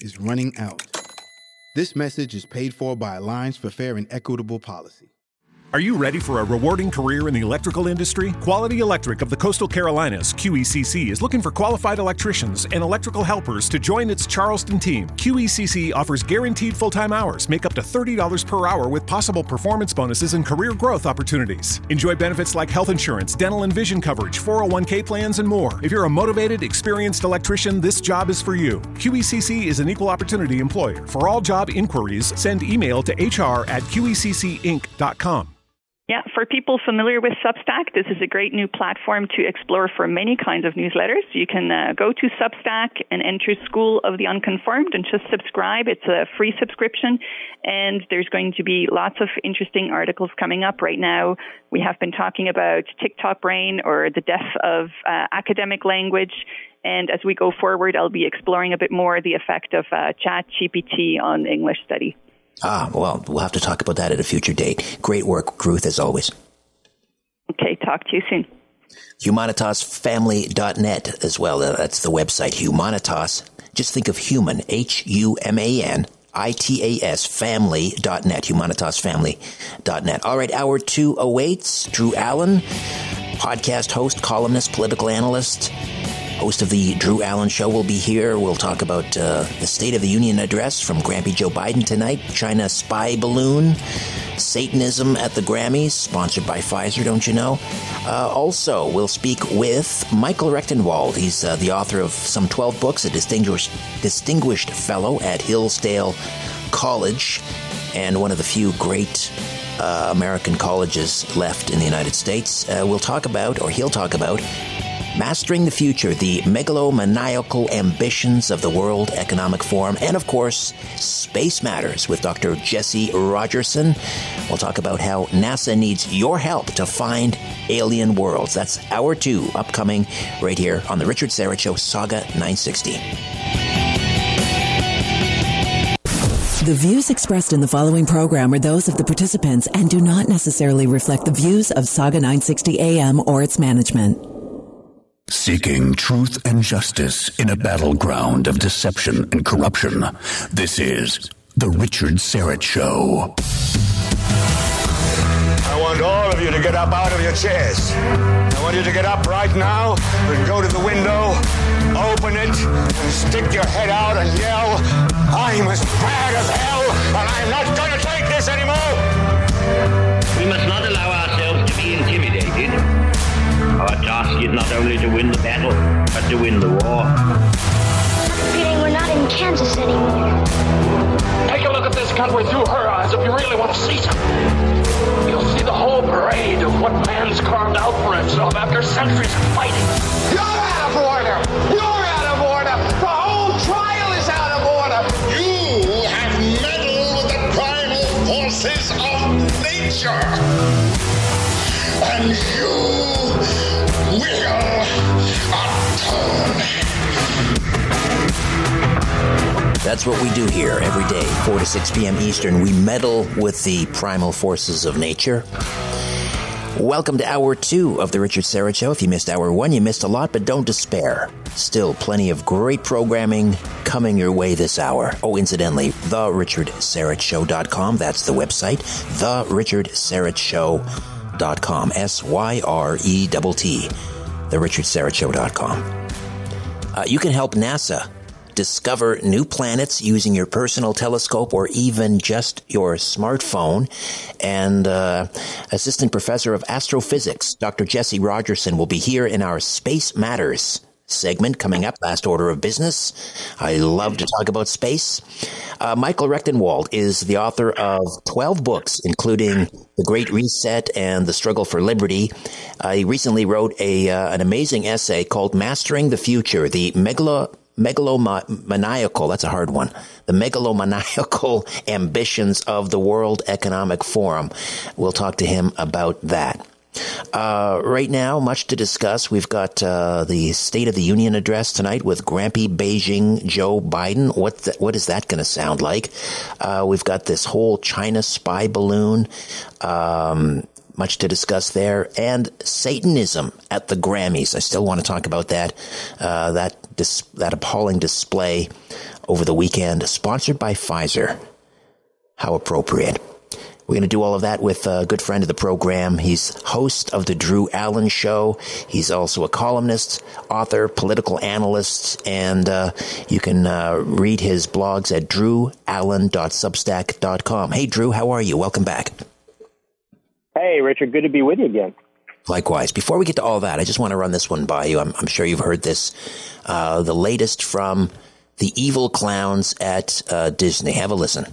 is running out. This message is paid for by Alliance for Fair and Equitable Policy. Are you ready for a rewarding career in the electrical industry? Quality Electric of the Coastal Carolinas, QECC, is looking for qualified electricians and electrical helpers to join its Charleston team. QECC offers guaranteed full time hours, make up to $30 per hour with possible performance bonuses and career growth opportunities. Enjoy benefits like health insurance, dental and vision coverage, 401k plans, and more. If you're a motivated, experienced electrician, this job is for you. QECC is an equal opportunity employer. For all job inquiries, send email to hr at qeccinc.com. Yeah, for people familiar with Substack, this is a great new platform to explore for many kinds of newsletters. You can uh, go to Substack and enter School of the Unconformed and just subscribe. It's a free subscription, and there's going to be lots of interesting articles coming up right now. We have been talking about TikTok brain or the death of uh, academic language. And as we go forward, I'll be exploring a bit more the effect of uh, Chat GPT on English study. Ah, well, we'll have to talk about that at a future date. Great work, Ruth, as always. Okay, talk to you soon. Humanitasfamily.net as well. Uh, that's the website, Humanitas. Just think of human, H U M A N I T A S family.net, humanitasfamily.net. All right, hour two awaits. Drew Allen, podcast host, columnist, political analyst host of the Drew Allen Show, will be here. We'll talk about uh, the State of the Union address from Grampy Joe Biden tonight, China spy balloon, Satanism at the Grammys, sponsored by Pfizer, don't you know? Uh, also, we'll speak with Michael Rectenwald. He's uh, the author of some 12 books, a distinguished, distinguished fellow at Hillsdale College, and one of the few great uh, American colleges left in the United States. Uh, we'll talk about, or he'll talk about, Mastering the Future, the megalomaniacal ambitions of the World Economic Forum, and of course, Space Matters with Dr. Jesse Rogerson. We'll talk about how NASA needs your help to find alien worlds. That's hour two, upcoming right here on the Richard Syrett Show, Sauga 960. The views expressed in the following program are those of the participants and do not necessarily reflect the views of Sauga 960 AM or its management. Seeking truth and justice in a battleground of deception and corruption. This is The Richard Syrett Show. I want all of you to get up out of your chairs. I want you to get up right now and go to the window, open it, and stick your head out and yell, I'm as bad as hell, and I'm not going to take this anymore. Our task is not only to win the battle, but to win the war. Feeling we're not in Kansas anymore. Take a look at this country through her eyes if you really want to see something. You'll see the whole parade of what man's carved out for himself after centuries of fighting. You're out of order! You're out of order! The whole trial is out of order! You have meddled with the primal forces of nature! And you will atone. That's what we do here every day, 4 to 6 p.m. Eastern. We meddle with the primal forces of nature. Welcome to hour two of the Richard Syrett Show. If you missed hour one, you missed a lot, but don't despair. Still plenty of great programming coming your way this hour. Oh, incidentally, therichardsyrett.show.com. That's the website. therichardsyrett.show.com. S Y R E T T. therichardsyrett.show.com. Uh, you can help NASA discover new planets using your personal telescope or even just your smartphone. And uh, Assistant Professor of Astrophysics, Dr. Jesse Rogerson, will be here in our Space Matters segment coming up, last order of business. I love to talk about space. Uh, Michael Rectenwald is the author of 12 books, including The Great Reset and The Struggle for Liberty. Uh, he recently wrote a, uh, an amazing essay called Mastering the Future, the megalo megalomaniacal, that's a hard one, the megalomaniacal ambitions of the World Economic Forum. We'll talk to him about that. Uh, right now, much to discuss. We've got uh, the State of the Union address tonight with Grampy Beijing Joe Biden. What the, what is that going to sound like? Uh, we've got this whole China spy balloon. Um, much to discuss there, and Satanism at the Grammys. I still want to talk about that. Uh, that dis- that appalling display over the weekend, sponsored by Pfizer. How appropriate. We're going to do all of that with a good friend of the program. He's host of the Drew Allen Show. He's also a columnist, author, political analyst, and uh, you can uh, read his blogs at drewallen.substack.com. Hey, Drew, how are you? Welcome back. Hey, Richard, good to be with you again. Likewise. Before we get to all that, I just want to run this one by you. I'm, I'm sure you've heard this. Uh, the latest from the evil clowns at uh, Disney. Have a listen.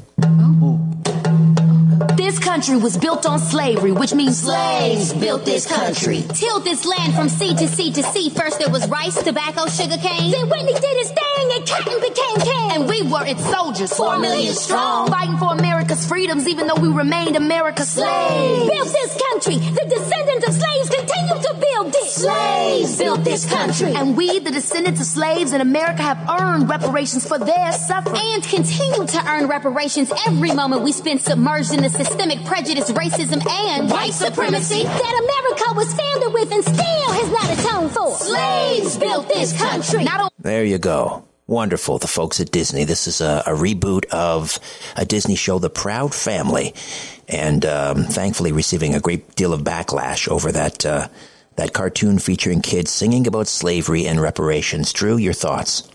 This country was built on slavery, which means slaves built this country. Tilled this land from sea to sea to sea. First there was rice, tobacco, sugar cane. Then Whitney did his thing and cotton became king. And we were its soldiers, four million strong. Fighting for America's freedoms, even though we remained America's slaves. Built this country. The descendants of slaves continue to build it. Slaves built this country. And we, the descendants of slaves in America, have earned reparations for their suffering. And continue to earn reparations every moment we spend submerged in the systemic prejudice, racism, and white supremacy that America was founded with and still has not atoned for. Slaves built this country. Not There you go. Wonderful. The folks at Disney. This is a, a reboot of a Disney show, The Proud Family, and um, thankfully receiving a great deal of backlash over that uh, that cartoon featuring kids singing about slavery and reparations. Drew, your thoughts?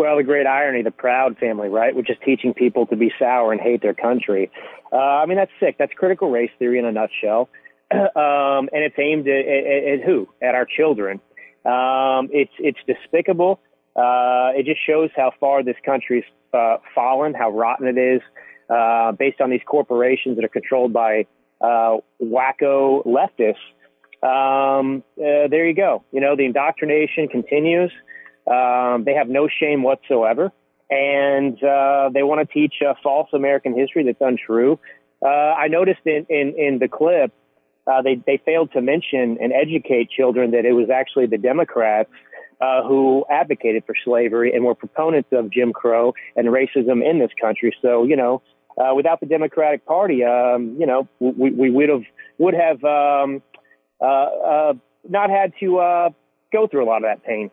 Well, the great irony, the Proud Family, right, which is teaching people to be sour and hate their country. Uh, I mean, that's sick. That's critical race theory in a nutshell. um, and it's aimed at, at, at who? At our children. Um, it's it's despicable. Uh, it just shows how far this country's uh, fallen, how rotten it is. uh, based on these corporations that are controlled by uh, wacko leftists. Um, uh, there you go. You know, the indoctrination continues. Um, they have no shame whatsoever, and uh, they want to teach a false American history that's untrue. Uh, I noticed in, in, in the clip, uh, they, they failed to mention and educate children that it was actually the Democrats uh, who advocated for slavery and were proponents of Jim Crow and racism in this country. So, you know, uh, without the Democratic Party, um, you know, we, we would have would have um, uh, uh, not had to uh, go through a lot of that pain.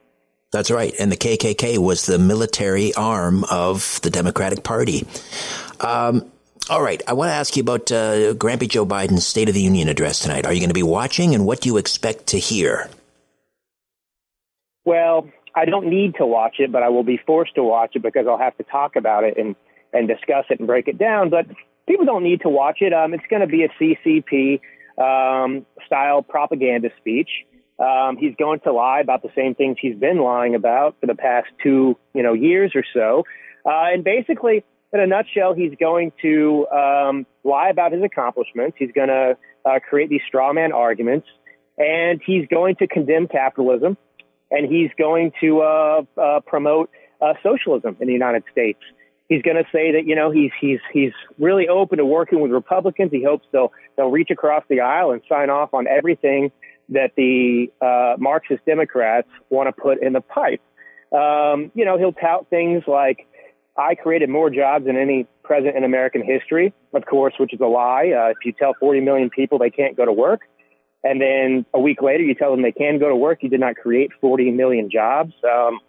That's right. And the KKK was the military arm of the Democratic Party. Um, all right. I want to ask you about uh, Grampy Joe Biden's State of the Union address tonight. Are you going to be watching, and what do you expect to hear? Well, I don't need to watch it, but I will be forced to watch it because I'll have to talk about it and, and discuss it and break it down. But people don't need to watch it. Um, it's going to be a CCP um, style propaganda speech. Um, he's going to lie about the same things he's been lying about for the past two, you know, years or so. Uh, and basically, in a nutshell, he's going to um, lie about his accomplishments. He's going to uh, create these straw man arguments, and he's going to condemn capitalism, and he's going to uh, uh promote uh, socialism in the United States. He's going to say that you know he's he's he's really open to working with Republicans. He hopes they'll they'll reach across the aisle and sign off on everything that the uh, Marxist Democrats want to put in the pipe. Um, you know, he'll tout things like, I created more jobs than any president in American history, of course, which is a lie. Uh, if you tell 40 million people they can't go to work, and then a week later you tell them they can go to work, you did not create 40 million jobs. Um,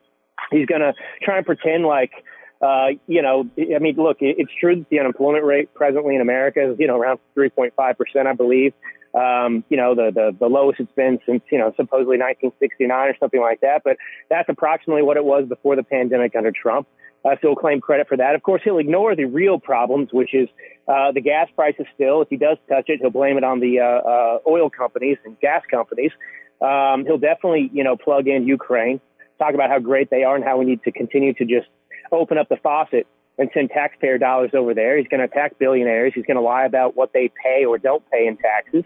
he's going to try and pretend like, uh, you know, I mean, look, it's true that the unemployment rate presently in America is, you know, around 3.5%, I believe um, you know, the, the, the lowest it's been since, you know, supposedly 1969 or something like that. But that's approximately what it was before the pandemic under Trump. Uh, so he'll claim credit for that. Of course, he'll ignore the real problems, which is uh, the gas prices still. If he does touch it, he'll blame it on the uh, uh, oil companies and gas companies. Um, he'll definitely, you know, plug in Ukraine, talk about how great they are and how we need to continue to just open up the faucet and send taxpayer dollars over there. He's going to attack billionaires. He's going to lie about what they pay or don't pay in taxes.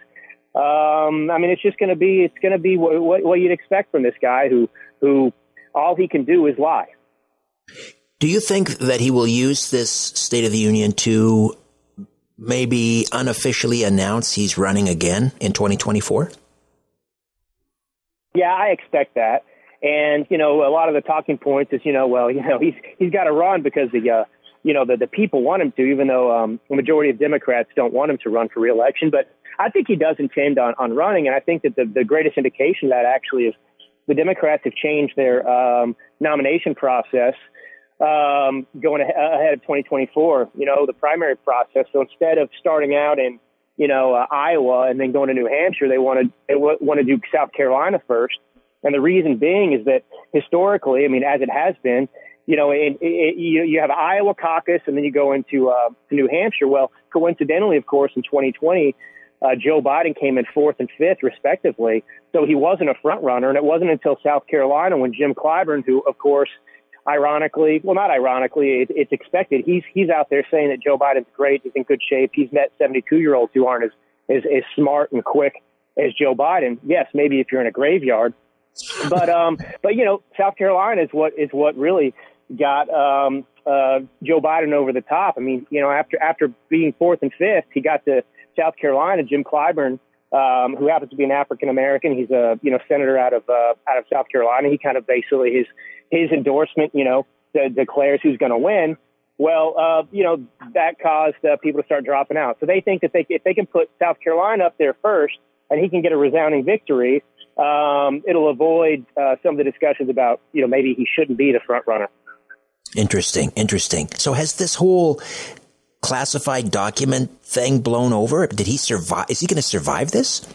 Um, I mean, it's just going to be it's going to be what, what, what you'd expect from this guy who who all he can do is lie. Do you think that he will use this State of the Union to maybe unofficially announce he's running again in 2024? Yeah, I expect that. And you know, a lot of the talking points is, you know, well, you know, he's he's got to run because the uh, you know the the people want him to, even though um, the majority of Democrats don't want him to run for reelection. But I think he does intend on, on running, and I think that the, the greatest indication that actually is the Democrats have changed their um, nomination process um, going ahead of 2024. You know, the primary process. So instead of starting out in you know uh, Iowa and then going to New Hampshire, they want to they want to do South Carolina first. And the reason being is that historically, I mean, as it has been, you know, it, it, you, you have Iowa caucus and then you go into uh, New Hampshire. Well, coincidentally, of course, in 2020, uh, Joe Biden came in fourth and fifth, respectively. So he wasn't a front runner. And it wasn't until South Carolina when Jim Clyburn, who, of course, ironically, well, not ironically, it, it's expected. He's he's out there saying that Joe Biden's great. He's in good shape. He's met 72 year olds who aren't as, as as smart and quick as Joe Biden. Yes, maybe if you're in a graveyard, but um, but you know, South Carolina is what is what really got um uh Joe Biden over the top. I mean, you know, after after being fourth and fifth, he got to South Carolina, Jim Clyburn, um, who happens to be an African American. He's a you know senator out of uh, out of South Carolina. He kind of basically his his endorsement, you know, de- declares who's going to win. Well, uh, you know that caused uh, people to start dropping out. So they think that they if they can put South Carolina up there first, and he can get a resounding victory, um, it'll avoid uh, some of the discussions about you know maybe he shouldn't be the front runner. Interesting, interesting. So has this whole classified document thing blown over? Did he survive? Is he going to survive this?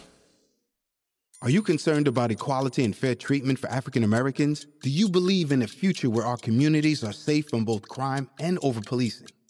Are you concerned about equality and fair treatment for African Americans? Do you believe in a future where our communities are safe from both crime and over policing?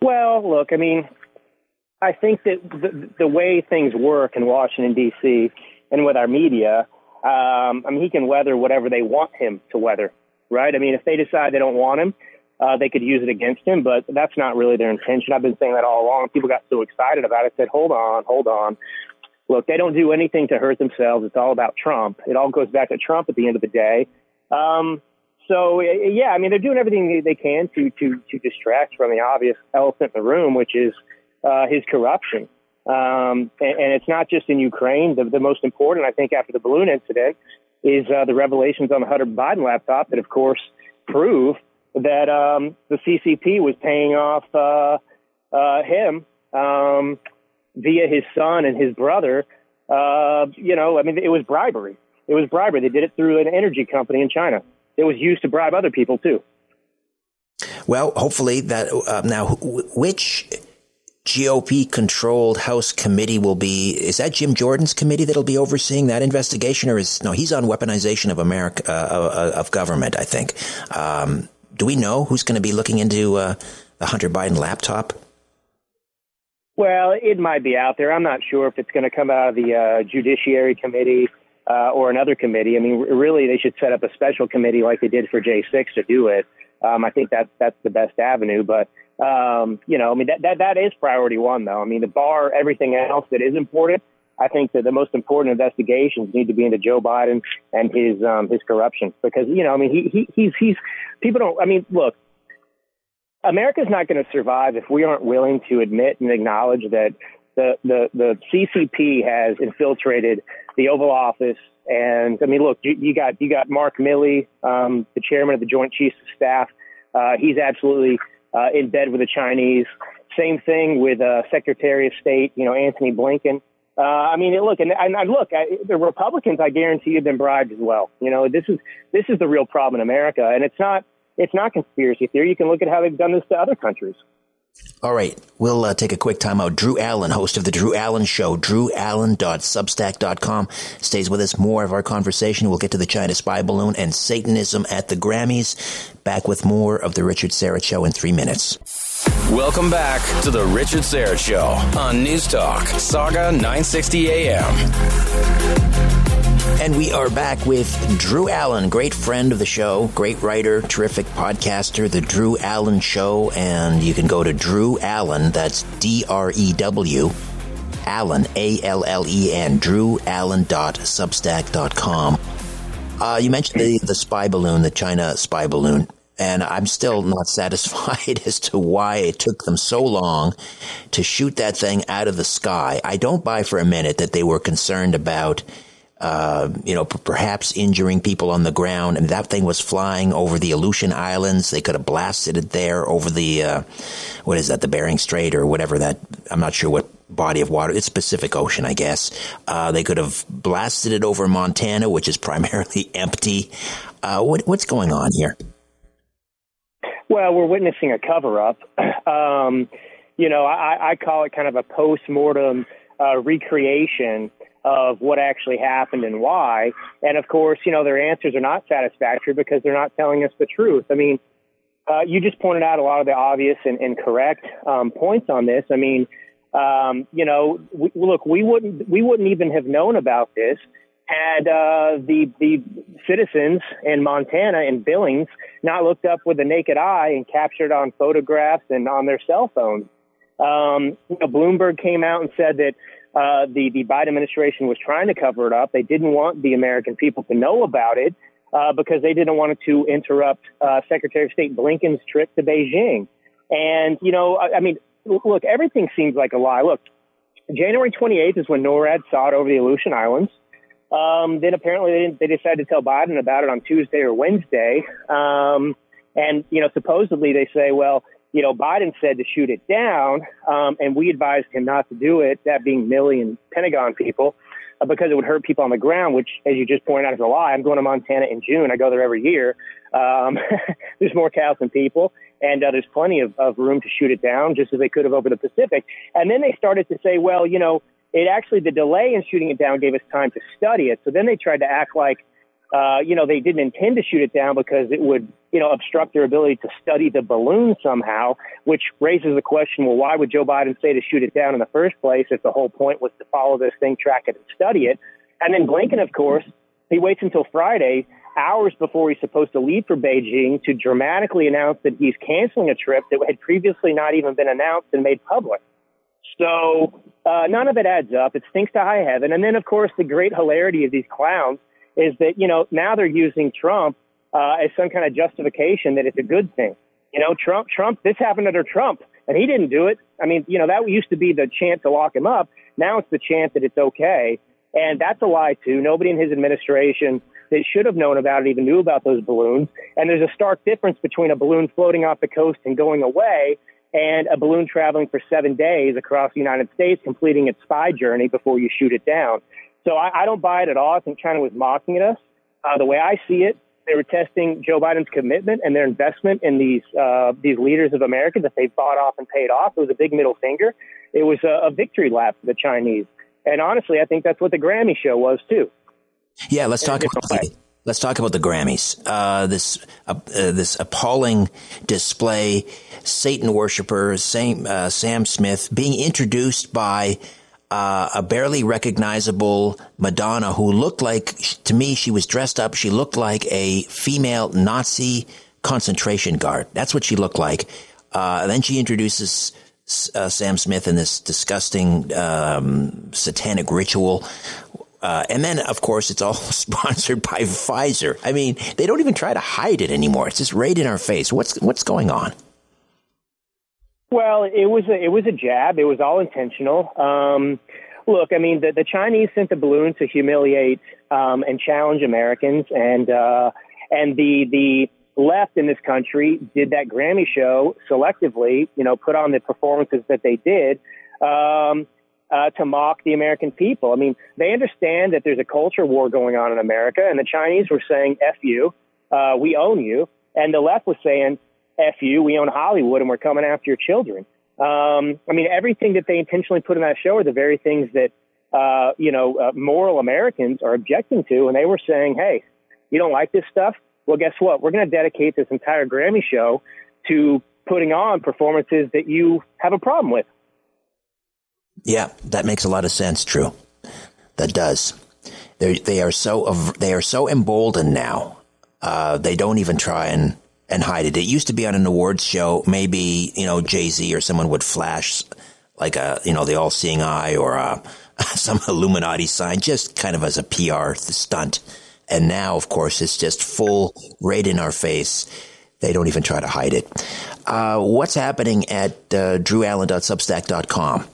Well, look, I mean, I think that the, the way things work in Washington, D.C., and with our media, um, I mean, he can weather whatever they want him to weather, right? I mean, if they decide they don't want him, uh, they could use it against him, but that's not really their intention. I've been saying that all along. People got so excited about it, said, hold on, hold on. Look, they don't do anything to hurt themselves. It's all about Trump. It all goes back to Trump at the end of the day. Um, so yeah, I mean, they're doing everything they can to to to distract from the obvious elephant in the room, which is uh, his corruption. Um, and, and, it's not just in Ukraine. The, the, most important, I think, after the balloon incident, is uh, the revelations on the Hunter Biden laptop that, of course, prove that um, the CCP was paying off uh, uh, him um, via his son and his brother. Uh, you know, I mean, it was bribery. It was bribery. They did it through an energy company in China. It was used to bribe other people too. Well, hopefully that uh, now which GOP controlled House committee will be is that Jim Jordan's committee that'll be overseeing that investigation or is no he's on weaponization of America uh, of government I think. Um, do we know who's going to be looking into uh, the Hunter Biden laptop? Well it might be out there. I'm not sure if it's going to come out of the uh, Judiciary Committee uh, or another committee. I mean, really, they should set up a special committee like they did for J6 to do it. Um, I think that's that's the best avenue. But um, you know, I mean, that, that that is priority one, though. I mean, the bar everything else that is important. I think that the most important investigations need to be into Joe Biden and his um, his corruption because you know, I mean, he, he he's he's people don't. I mean, look, America's not going to survive if we aren't willing to admit and acknowledge that the the the CCP has infiltrated the Oval Office. And I mean, look, you, you got you got Mark Milley, um, the chairman of the Joint Chiefs of Staff. Uh, he's absolutely uh, in bed with the Chinese. Same thing with uh, Secretary of State, you know, Antony Blinken. Uh, I mean, look, and, and look, I, the Republicans, I guarantee have been bribed as well. You know, this is this is the real problem in America, and it's not it's not conspiracy theory. You can look at how they've done this to other countries. All right, we'll uh, take a quick time out. Drew Allen, host of the Drew Allen Show, drewallen.substack.com, stays with us. More of our conversation. We'll get to the China spy balloon and Satanism at the Grammys. Back with more of the Richard Syrett Show in three minutes. Welcome back to the Richard Syrett Show on News Talk, Sauga 960 AM. And we are back with Drew Allen, great friend of the show, great writer, terrific podcaster, The Drew Allen Show. And you can go to Drew Allen, that's D R E W, Allen, A L L E N, drewallen.substack.com. Uh, you mentioned the, the spy balloon, the China spy balloon, and I'm still not satisfied as to why it took them so long to shoot that thing out of the sky. I don't buy for a minute that they were concerned about uh, you know, p- perhaps injuring people on the ground. And that thing was flying over the Aleutian Islands. They could have blasted it there over the, uh, what is that, the Bering Strait or whatever that, I'm not sure what body of water. It's Pacific Ocean, I guess. Uh, they could have blasted it over Montana, which is primarily empty. Uh, what, what's going on here? Well, we're witnessing a cover up. um, you know, I, I call it kind of a post mortem uh, recreation of what actually happened and why. And of course, you know, their answers are not satisfactory because they're not telling us the truth. I mean, uh, you just pointed out a lot of the obvious and, and correct um, points on this. I mean, um, you know, we, look, we wouldn't we wouldn't even have known about this had uh, the the citizens in Montana and Billings not looked up with the naked eye and captured on photographs and on their cell phones. Um, you know, Bloomberg came out and said that uh, the the Biden administration was trying to cover it up. They didn't want the American people to know about it uh, because they didn't want to interrupt uh, Secretary of State Blinken's trip to Beijing. And you know, I, I mean, look, everything seems like a lie. Look, January 28th is when NORAD saw it over the Aleutian Islands. Um, then apparently they, didn't, they decided to tell Biden about it on Tuesday or Wednesday. Um, and, you know, supposedly they say, well, you know, Biden said to shoot it down, um, and we advised him not to do it, that being Milley and Pentagon people, uh, because it would hurt people on the ground, which, as you just pointed out, is a lie. I'm going to Montana in June. I go there every year. Um, there's more cows than people, and uh, there's plenty of, of room to shoot it down, just as they could have over the Pacific. And then they started to say, well, you know, it actually, the delay in shooting it down gave us time to study it. So then they tried to act like, uh, you know, they didn't intend to shoot it down because it would, you know, obstruct their ability to study the balloon somehow, which raises the question, well, why would Joe Biden say to shoot it down in the first place if the whole point was to follow this thing, track it, and study it? And then Blinken, of course, he waits until Friday, hours before he's supposed to leave for Beijing, to dramatically announce that he's canceling a trip that had previously not even been announced and made public. So uh, none of it adds up. It stinks to high heaven. And then, of course, the great hilarity of these clowns is that, you know, now they're using Trump uh, as some kind of justification that it's a good thing. You know, Trump, Trump, this happened under Trump, and he didn't do it. I mean, you know, that used to be the chant to lock him up. Now it's the chant that it's okay. And that's a lie, too. Nobody in his administration that should have known about it even knew about those balloons. And there's a stark difference between a balloon floating off the coast and going away and a balloon traveling for seven days across the United States, completing its spy journey before you shoot it down. So I, I don't buy it at all. I think China was mocking at us. Uh, the way I see it, they were testing Joe Biden's commitment and their investment in these uh, these leaders of America that they bought off and paid off. It was a big middle finger. It was a, a victory lap for the Chinese. And honestly, I think that's what the Grammy show was too. Yeah, let's talk about the, let's talk about the Grammys. Uh, this uh, uh, this appalling display, Satan worshiper Sam, uh, Sam Smith being introduced by uh, a barely recognizable Madonna who looked like to me she was dressed up. She looked like a female Nazi concentration guard. That's what she looked like. Uh, then she introduces uh, Sam Smith in this disgusting um, satanic ritual. Uh, and then, of course, it's all sponsored by Pfizer. I mean, they don't even try to hide it anymore. It's just right in our face. What's what's going on? Well, it was a, it was a jab. It was all intentional. Um, look, I mean, the, the Chinese sent the balloon to humiliate um, and challenge Americans, and uh, and the the left in this country did that Grammy show selectively, you know, put on the performances that they did um, uh, to mock the American people. I mean, they understand that there's a culture war going on in America, and the Chinese were saying, F you, uh, we own you. And the left was saying, F you, we own Hollywood, and we're coming after your children. Um, I mean, everything that they intentionally put in that show are the very things that, uh, you know, uh, moral Americans are objecting to. And they were saying, hey, you don't like this stuff? Well, guess what? We're going to dedicate this entire Grammy show to putting on performances that you have a problem with. Yeah, that makes a lot of sense. True, that does. They they are so they are so emboldened now. Uh, they don't even try and and hide it. It used to be on an awards show. Maybe you know Jay Z or someone would flash like a you know the all seeing eye or a, some Illuminati sign, just kind of as a PR stunt. And now, of course, it's just full right in our face. They don't even try to hide it. Uh, what's happening at uh, drewallen.substack.com?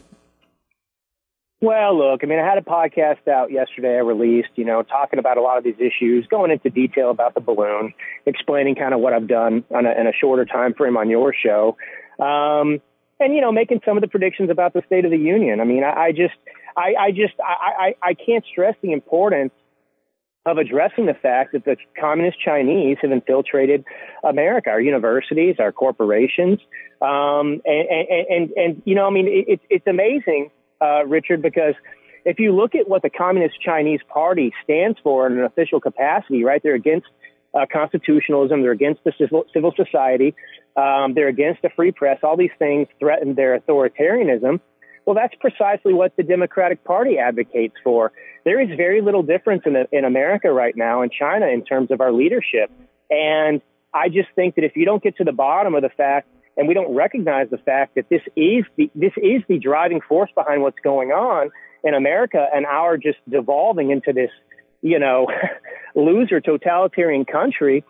Well, look, I mean, I had a podcast out yesterday I released, you know, talking about a lot of these issues, going into detail about the balloon, explaining kind of what I've done on a, in a shorter time frame on your show. Um, and, you know, making some of the predictions about the State of the Union. I mean, I, I just, I, I just, I, I, I can't stress the importance of addressing the fact that the communist Chinese have infiltrated America, our universities, our corporations, um, and, and, and, and, you know, I mean, it, it's amazing, uh, Richard, because if you look at what the Communist Chinese Party stands for in an official capacity, right, they're against uh, constitutionalism, they're against the civil, civil society, um, they're against the free press. All these things threaten their authoritarianism. Well, that's precisely what the Democratic Party advocates for. There is very little difference in, in America right now and China in terms of our leadership. And I just think that if you don't get to the bottom of the fact and we don't recognize the fact that this is the, this is the driving force behind what's going on in America and our just devolving into this, you know, loser totalitarian country,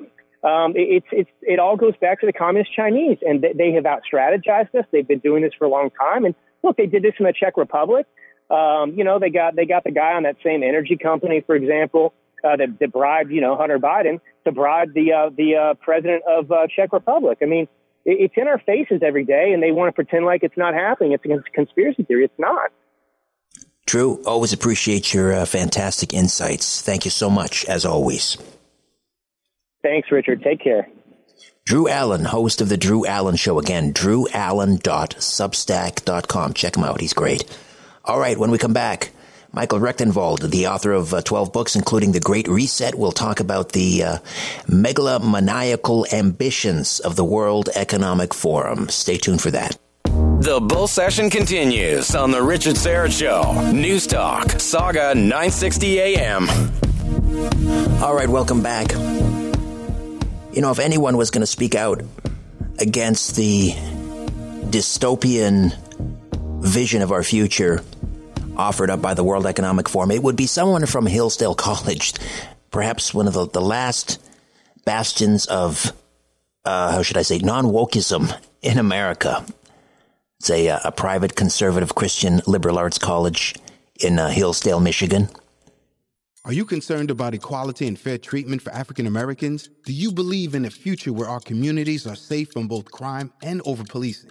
um, it's it's it all goes back to the communist Chinese, and they, they have out strategized us. They've been doing this for a long time, and look, they did this in the Czech Republic. Um, you know, they got they got the guy on that same energy company, for example, uh, that, that bribed you know Hunter Biden to bribe the uh, the uh, president of uh, Czech Republic. I mean, it's in our faces every day, and they want to pretend like it's not happening. It's a conspiracy theory. It's not. True. always appreciate your uh, fantastic insights. Thank you so much, as always. Thanks, Richard. Take care. Drew Allen, host of The Drew Allen Show. Again, drewallen.substack.com. Check him out. He's great. All right, when we come back, Michael Rectenwald, the author of uh, 12 books, including The Great Reset, will talk about the uh, megalomaniacal ambitions of the World Economic Forum. Stay tuned for that. The bull session continues on The Richard Syrett Show. News Talk, Sauga 960 AM. All right, welcome back. You know, if anyone was going to speak out against the dystopian vision of our future offered up by the World Economic Forum, it would be someone from Hillsdale College, perhaps one of the, the last bastions of, uh, how should I say, non wokeism in America. It's a, a private conservative Christian liberal arts college in uh, Hillsdale, Michigan. Are you concerned about equality and fair treatment for African Americans? Do you believe in a future where our communities are safe from both crime and over policing?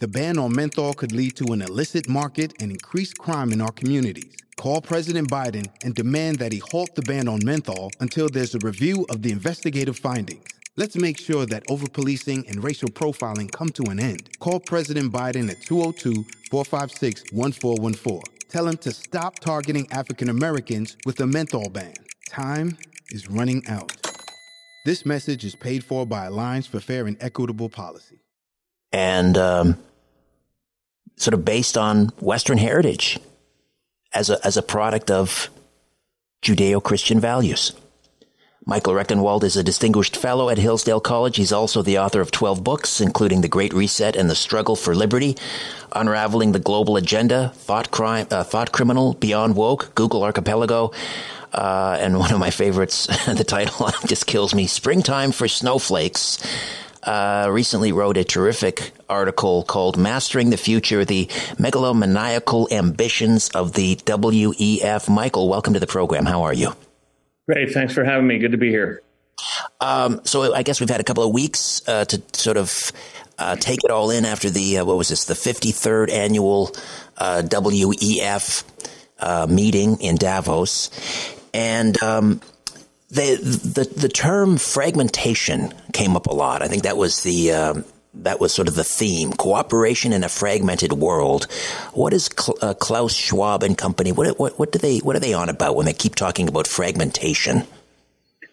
The ban on menthol could lead to an illicit market and increased crime in our communities. Call President Biden and demand that he halt the ban on menthol until there's a review of the investigative findings. Let's make sure that overpolicing and racial profiling come to an end. Call President Biden at 202 456 1414. Tell him to stop targeting African Americans with a menthol ban. Time is running out. This message is paid for by Alliance for Fair and Equitable Policy. And um, sort of based on Western heritage as a, as a product of Judeo Christian values. Michael Rectenwald is a distinguished fellow at Hillsdale College. He's also the author of 12 books, including The Great Reset and The Struggle for Liberty, Unraveling the Global Agenda, Thought, Crime, uh, Thought Criminal, Beyond Woke, Google Archipelago, uh, and one of my favorites, the title just kills me, Springtime for Snowflakes. Uh, recently wrote a terrific article called Mastering the Future, the Megalomaniacal Ambitions of the WEF. Michael, welcome to the program. How are you? Great. Thanks for having me. Good to be here. Um, so I guess we've had a couple of weeks uh, to sort of uh, take it all in after the uh, what was this the 53rd annual uh, WEF uh, meeting in Davos, and um, the, the the term fragmentation came up a lot. I think that was the um, that was sort of the theme: cooperation in a fragmented world. What is uh, Klaus Schwab and company? What, what what do they what are they on about when they keep talking about fragmentation?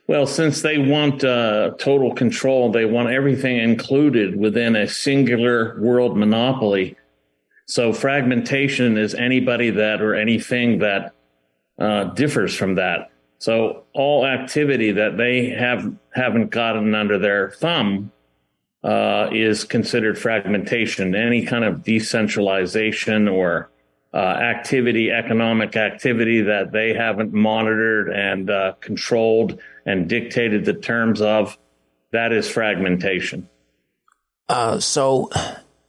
Well, since they want uh, total control, they want everything included within a singular world monopoly. So fragmentation is anybody that or anything that uh, differs from that. So all activity that they have haven't gotten under their thumb uh, is considered fragmentation. Any kind of decentralization or uh, activity, economic activity that they haven't monitored and uh, controlled and dictated the terms of, that is fragmentation. Uh, so,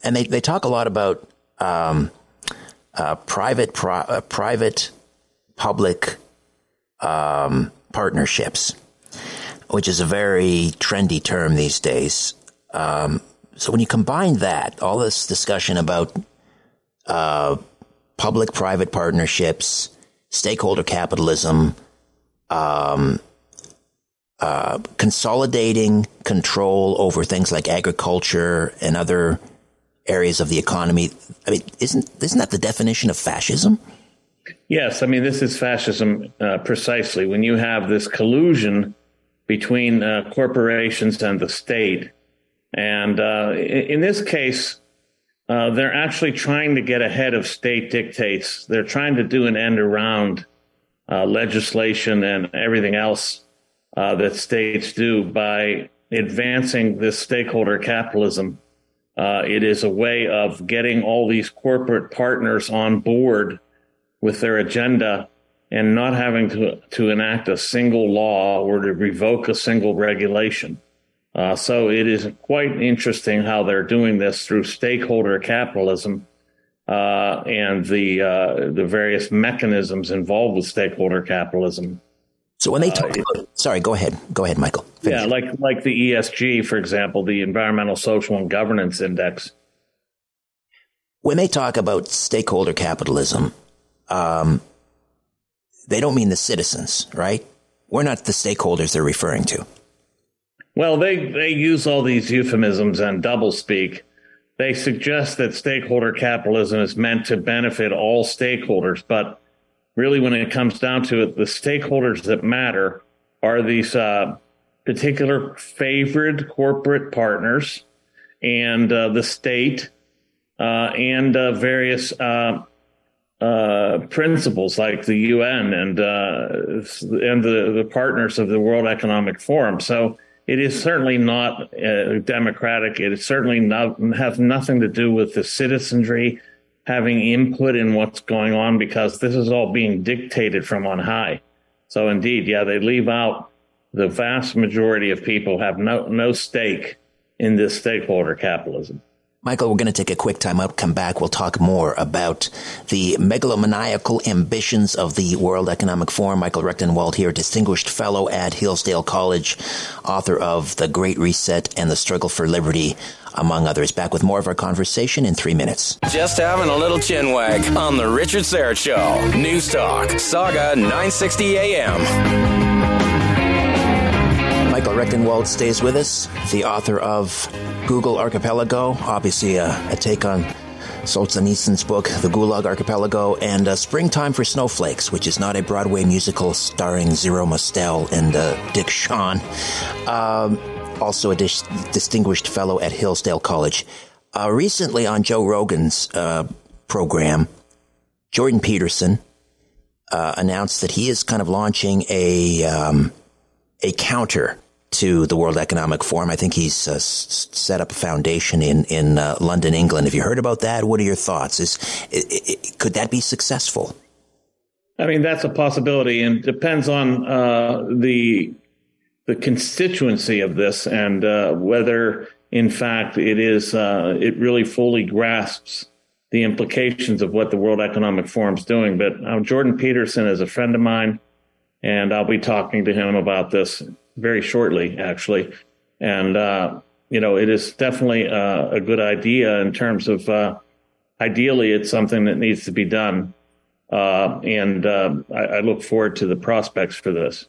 and they, they talk a lot about um, uh, private pro, uh, private public um, partnerships, which is a very trendy term these days. Um, so when you combine that, all this discussion about uh, public private partnerships, stakeholder capitalism, um, uh, consolidating control over things like agriculture and other areas of the economy. I mean, isn't isn't that the definition of fascism? Yes, I mean this is fascism uh, precisely. When you have this collusion between uh, corporations and the state, and uh, in, this case, uh, they're actually trying to get ahead of state dictates. They're trying to do an end around uh, legislation and everything else uh, that states do by advancing this stakeholder capitalism. It is a way of getting all these corporate partners on board with their agenda and not having to, to enact a single law or to revoke a single regulation. Uh, so it is quite interesting how they're doing this through stakeholder capitalism uh, and the uh, the various mechanisms involved with stakeholder capitalism. So when they talk, uh, about, sorry, go ahead, go ahead, Michael. Finish. Yeah, like like the ESG, for example, the Environmental, Social, and Governance Index. When they talk about stakeholder capitalism, um, they don't mean the citizens, right? We're not the stakeholders they're referring to. Well, they, they use all these euphemisms and doublespeak. They suggest that stakeholder capitalism is meant to benefit all stakeholders, but really, when it comes down to it, the stakeholders that matter are these uh, particular favored corporate partners and uh, the state uh, and uh, various uh, principles like the UN and uh, and the, the partners of the World Economic Forum. So it is certainly not uh, democratic. It certainly not, has nothing to do with the citizenry having input in what's going on because this is all being dictated from on high. So indeed, yeah, they leave out the vast majority of people have no no stake in this stakeholder capitalism. Michael, we're going to take a quick time out. Come back. We'll talk more about the megalomaniacal ambitions of the World Economic Forum. Michael Rectenwald here, distinguished fellow at Hillsdale College, author of The Great Reset and the Struggle for Liberty, among others. Back with more of our conversation in three minutes. Just having a little chin wag on The Richard Syrett Show. News Talk, Sauga 960 AM. Michael Rectenwald stays with us, the author of Google Archipelago, obviously a, a take on Solzhenitsyn's book, The Gulag Archipelago, and uh, Springtime for Snowflakes, which is not a Broadway musical starring Zero Mostel and uh, Dick Shawn. Um, also a dis- distinguished fellow at Hillsdale College. Uh, recently on Joe Rogan's uh, program, Jordan Peterson uh, announced that he is kind of launching a um, a counter to the World Economic Forum. I think he's uh, set up a foundation in in uh, London, England. Have you heard about that? What are your thoughts? Is it, it, could that be successful? I mean, that's a possibility, and depends on uh, the the constituency of this and uh, whether, in fact, it is uh, it really fully grasps the implications of what the World Economic Forum is doing. But uh, Jordan Peterson is a friend of mine, and I'll be talking to him about this very shortly, actually. And, uh, you know, it is definitely uh, a good idea in terms of uh, ideally it's something that needs to be done. Uh, and uh, I, I, look forward to the prospects for this.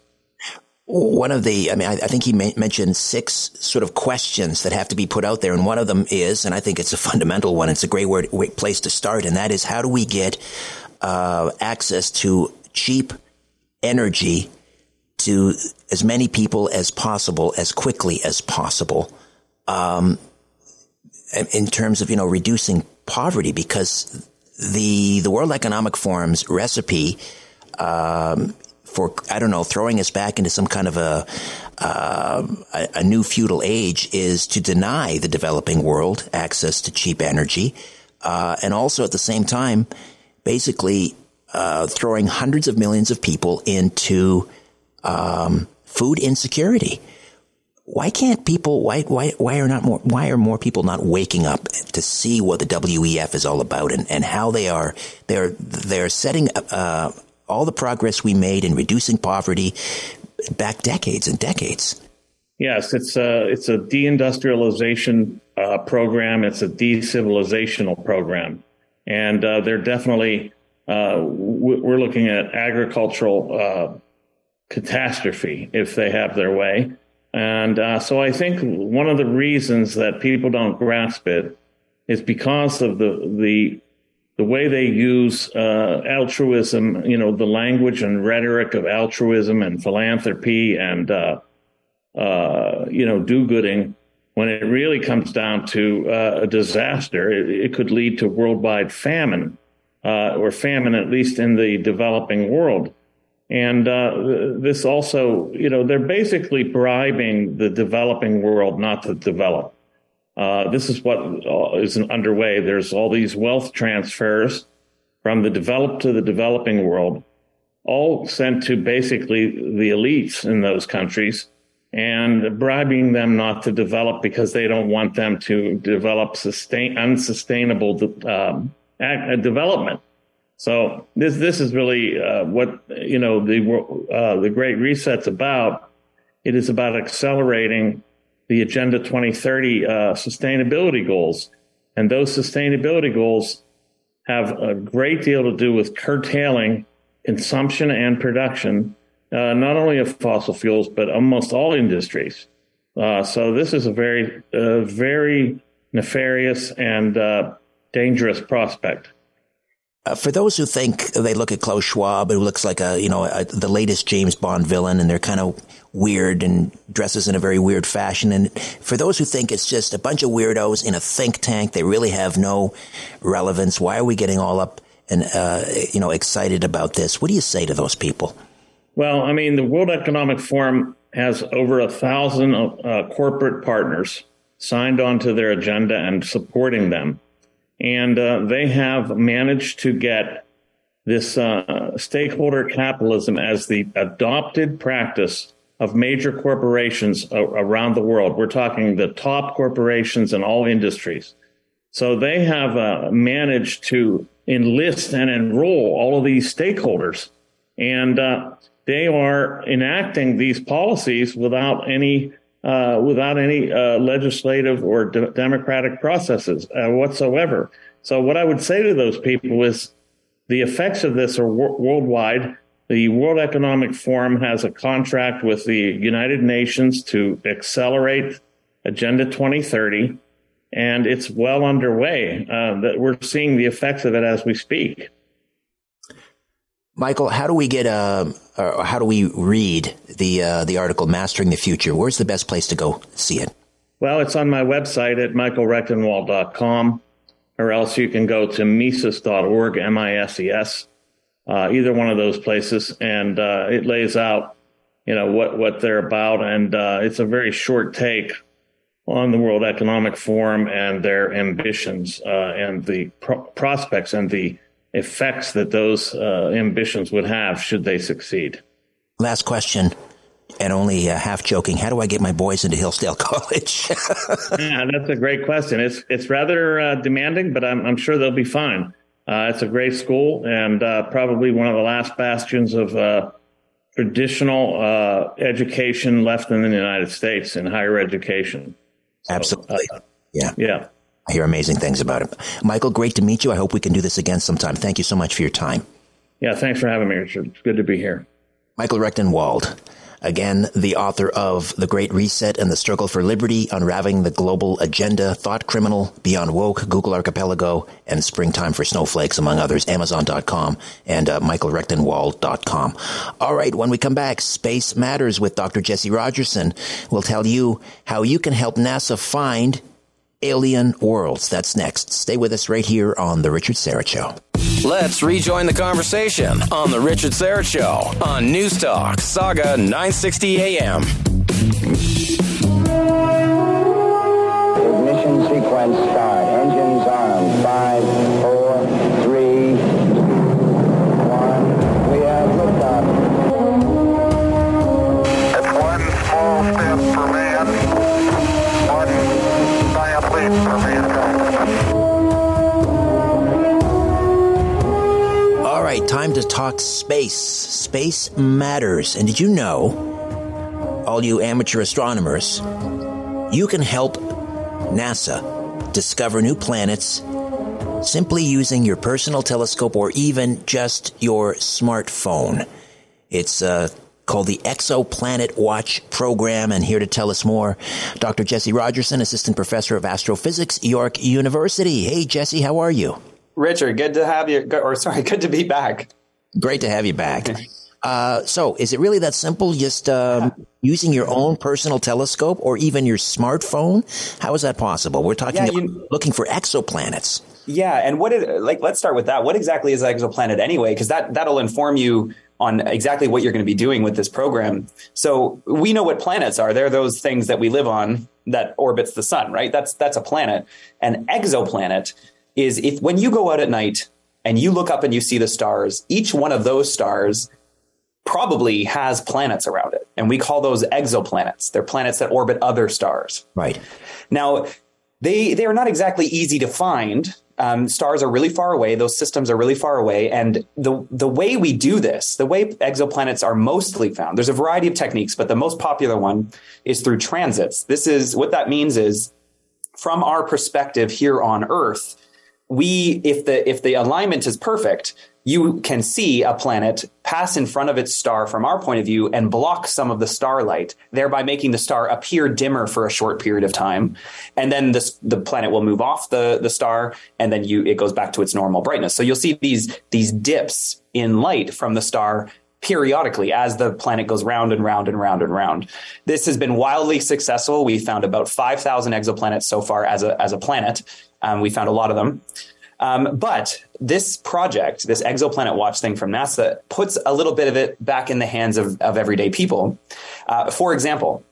One of the, I mean, I, I think he ma- mentioned six sort of questions that have to be put out there. And one of them is, and I think it's a fundamental one, it's a great word, great place to start. And that is how do we get uh, access to cheap energy to as many people as possible, as quickly as possible, um, in terms of you know reducing poverty, because the the World Economic Forum's recipe um, for I don't know throwing us back into some kind of a, uh, a, a new feudal age is to deny the developing world access to cheap energy, uh, and also at the same time, basically uh, throwing hundreds of millions of people into um, food insecurity. Why can't people? Why why why are not more? Why are more people not waking up to see what the WEF is all about and, and how they are they're they're setting uh, all the progress we made in reducing poverty back decades and decades. Yes, it's a it's a deindustrialization uh, program. It's a decivilizational program, and uh, they're definitely uh, we're looking at agricultural uh, catastrophe if they have their way. And uh, so I think one of the reasons that people don't grasp it is because of the the the way they use uh, altruism, you know, the language and rhetoric of altruism and philanthropy and uh, uh you know do-gooding. When it really comes down to uh, a disaster, it, it, could lead to worldwide famine uh, or famine, at least in the developing world. And uh, this also, you know, they're basically bribing the developing world not to develop. Uh, this is what uh, underway. There's all these wealth transfers from the developed to the developing world, all sent to basically the elites in those countries and bribing them not to develop because they don't want them to develop sustain unsustainable um, development. So this this is really uh, what you know the uh, the Great Reset's about. It is about accelerating the Agenda 2030 uh, sustainability goals, and those sustainability goals have a great deal to do with curtailing consumption and production, uh, not only of fossil fuels but almost all industries. Uh, so this is a very uh, very nefarious and dangerous prospect. Uh, for those who think they look at Klaus Schwab, who looks like a you know a, the latest James Bond villain, and they're kind of weird and dresses in a very weird fashion. And for those who think it's just a bunch of weirdos in a think tank, they really have no relevance. Why are we getting all up and uh, you know excited about this? What do you say to those people? Well, I mean, the World Economic Forum has over a thousand uh, corporate partners signed onto their agenda and supporting them and uh, they have managed to get this uh, stakeholder capitalism as the adopted practice of major corporations around the world. We're talking the top corporations in all industries. So they have uh, managed to enlist and enroll all of these stakeholders. And uh, they are enacting these policies without any uh, without any uh, legislative or de- democratic processes uh, whatsoever. So, what I would say to those people is the effects of this are wor- worldwide. The World Economic Forum has a contract with the United Nations to accelerate Agenda 2030, and it's well underway. Uh, that we're seeing the effects of it as we speak. Michael, how do we get uh, or how do we read the uh, the article "Mastering the Future"? Where's the best place to go see it? Well, it's on my website at michaelrectenwald.com, or else you can go to mises.org, M-I-S-E-S, uh, either one of those places, and uh, it lays out, you know, what what they're about, and uh, it's a very short take on the World Economic Forum and their ambitions uh, and the pro- prospects and the effects that those uh, ambitions would have should they succeed. Last question, and only uh, half joking. How do I get my boys into Hillsdale College? yeah, that's a great question. It's it's rather uh, demanding, but I'm, I'm sure they'll be fine. Uh, it's a great school and uh, probably one of the last bastions of uh, traditional education left in the United States in higher education. So, Absolutely. yeah. Yeah. I hear amazing things about it. Michael, great to meet you. I hope we can do this again sometime. Thank you so much for your time. Yeah, thanks for having me, Richard. It's good to be here. Michael Rectenwald, again, the author of The Great Reset and the Struggle for Liberty, Unraveling the Global Agenda, Thought Criminal, Beyond Woke, Google Archipelago, and Springtime for Snowflakes, among others, Amazon.com and uh, MichaelRectenwald.com. All right, when we come back, Space Matters with Dr. Jesse Rogerson will tell you how you can help NASA find Alien Worlds. That's next. Stay with us right here on The Richard Syrett Show. Let's rejoin the conversation on The Richard Syrett Show on News Talk, Sauga 960 AM. Ignition sequence start. Right, time to talk space. Space matters. And did you know, all you amateur astronomers, you can help NASA discover new planets simply using your personal telescope or even just your smartphone. It's uh, called the Exoplanet Watch program. And here to tell us more, Dr. Jesse Rogerson, Assistant Professor of Astrophysics, York University. Hey, Jesse, how are you? Richard, good to have you, or sorry, good to be back. Great to have you back. Uh, so, is it really that simple? Just um, using your own personal telescope or even your smartphone? How is that possible? We're talking yeah, you, looking for exoplanets. Yeah, and what is like? Let's start with that. What exactly is exoplanet anyway? Because that that'll inform you on exactly what you're going to be doing with this program. So we know what planets are. They're those things that we live on that orbits the sun, right? That's that's a planet. An exoplanet is if when you go out at night and you look up and you see the stars, each one of those stars probably has planets around it. And we call those exoplanets. They're planets that orbit other stars. Right. Now, they they are not exactly easy to find. Um, stars are really far away; those systems are really far away, and the the way we do this, the way exoplanets are mostly found, there's a variety of techniques, but the most popular one is through transits. This is what that means is, from our perspective here on Earth, we if the if the alignment is perfect, you can see a planet pass in front of its star from our point of view and block some of the starlight, thereby making the star appear dimmer for a short period of time. And then this, the planet will move off the, the star and then you, it goes back to its normal brightness. So you'll see these, these dips in light from the star periodically as the planet goes round and round and round and round. This has been wildly successful. We found about 5,000 exoplanets so far as a, as a planet. Um, we found a lot of them. Um, but this project, this exoplanet watch thing from NASA, puts a little bit of it back in the hands of, of everyday people. Uh, for example,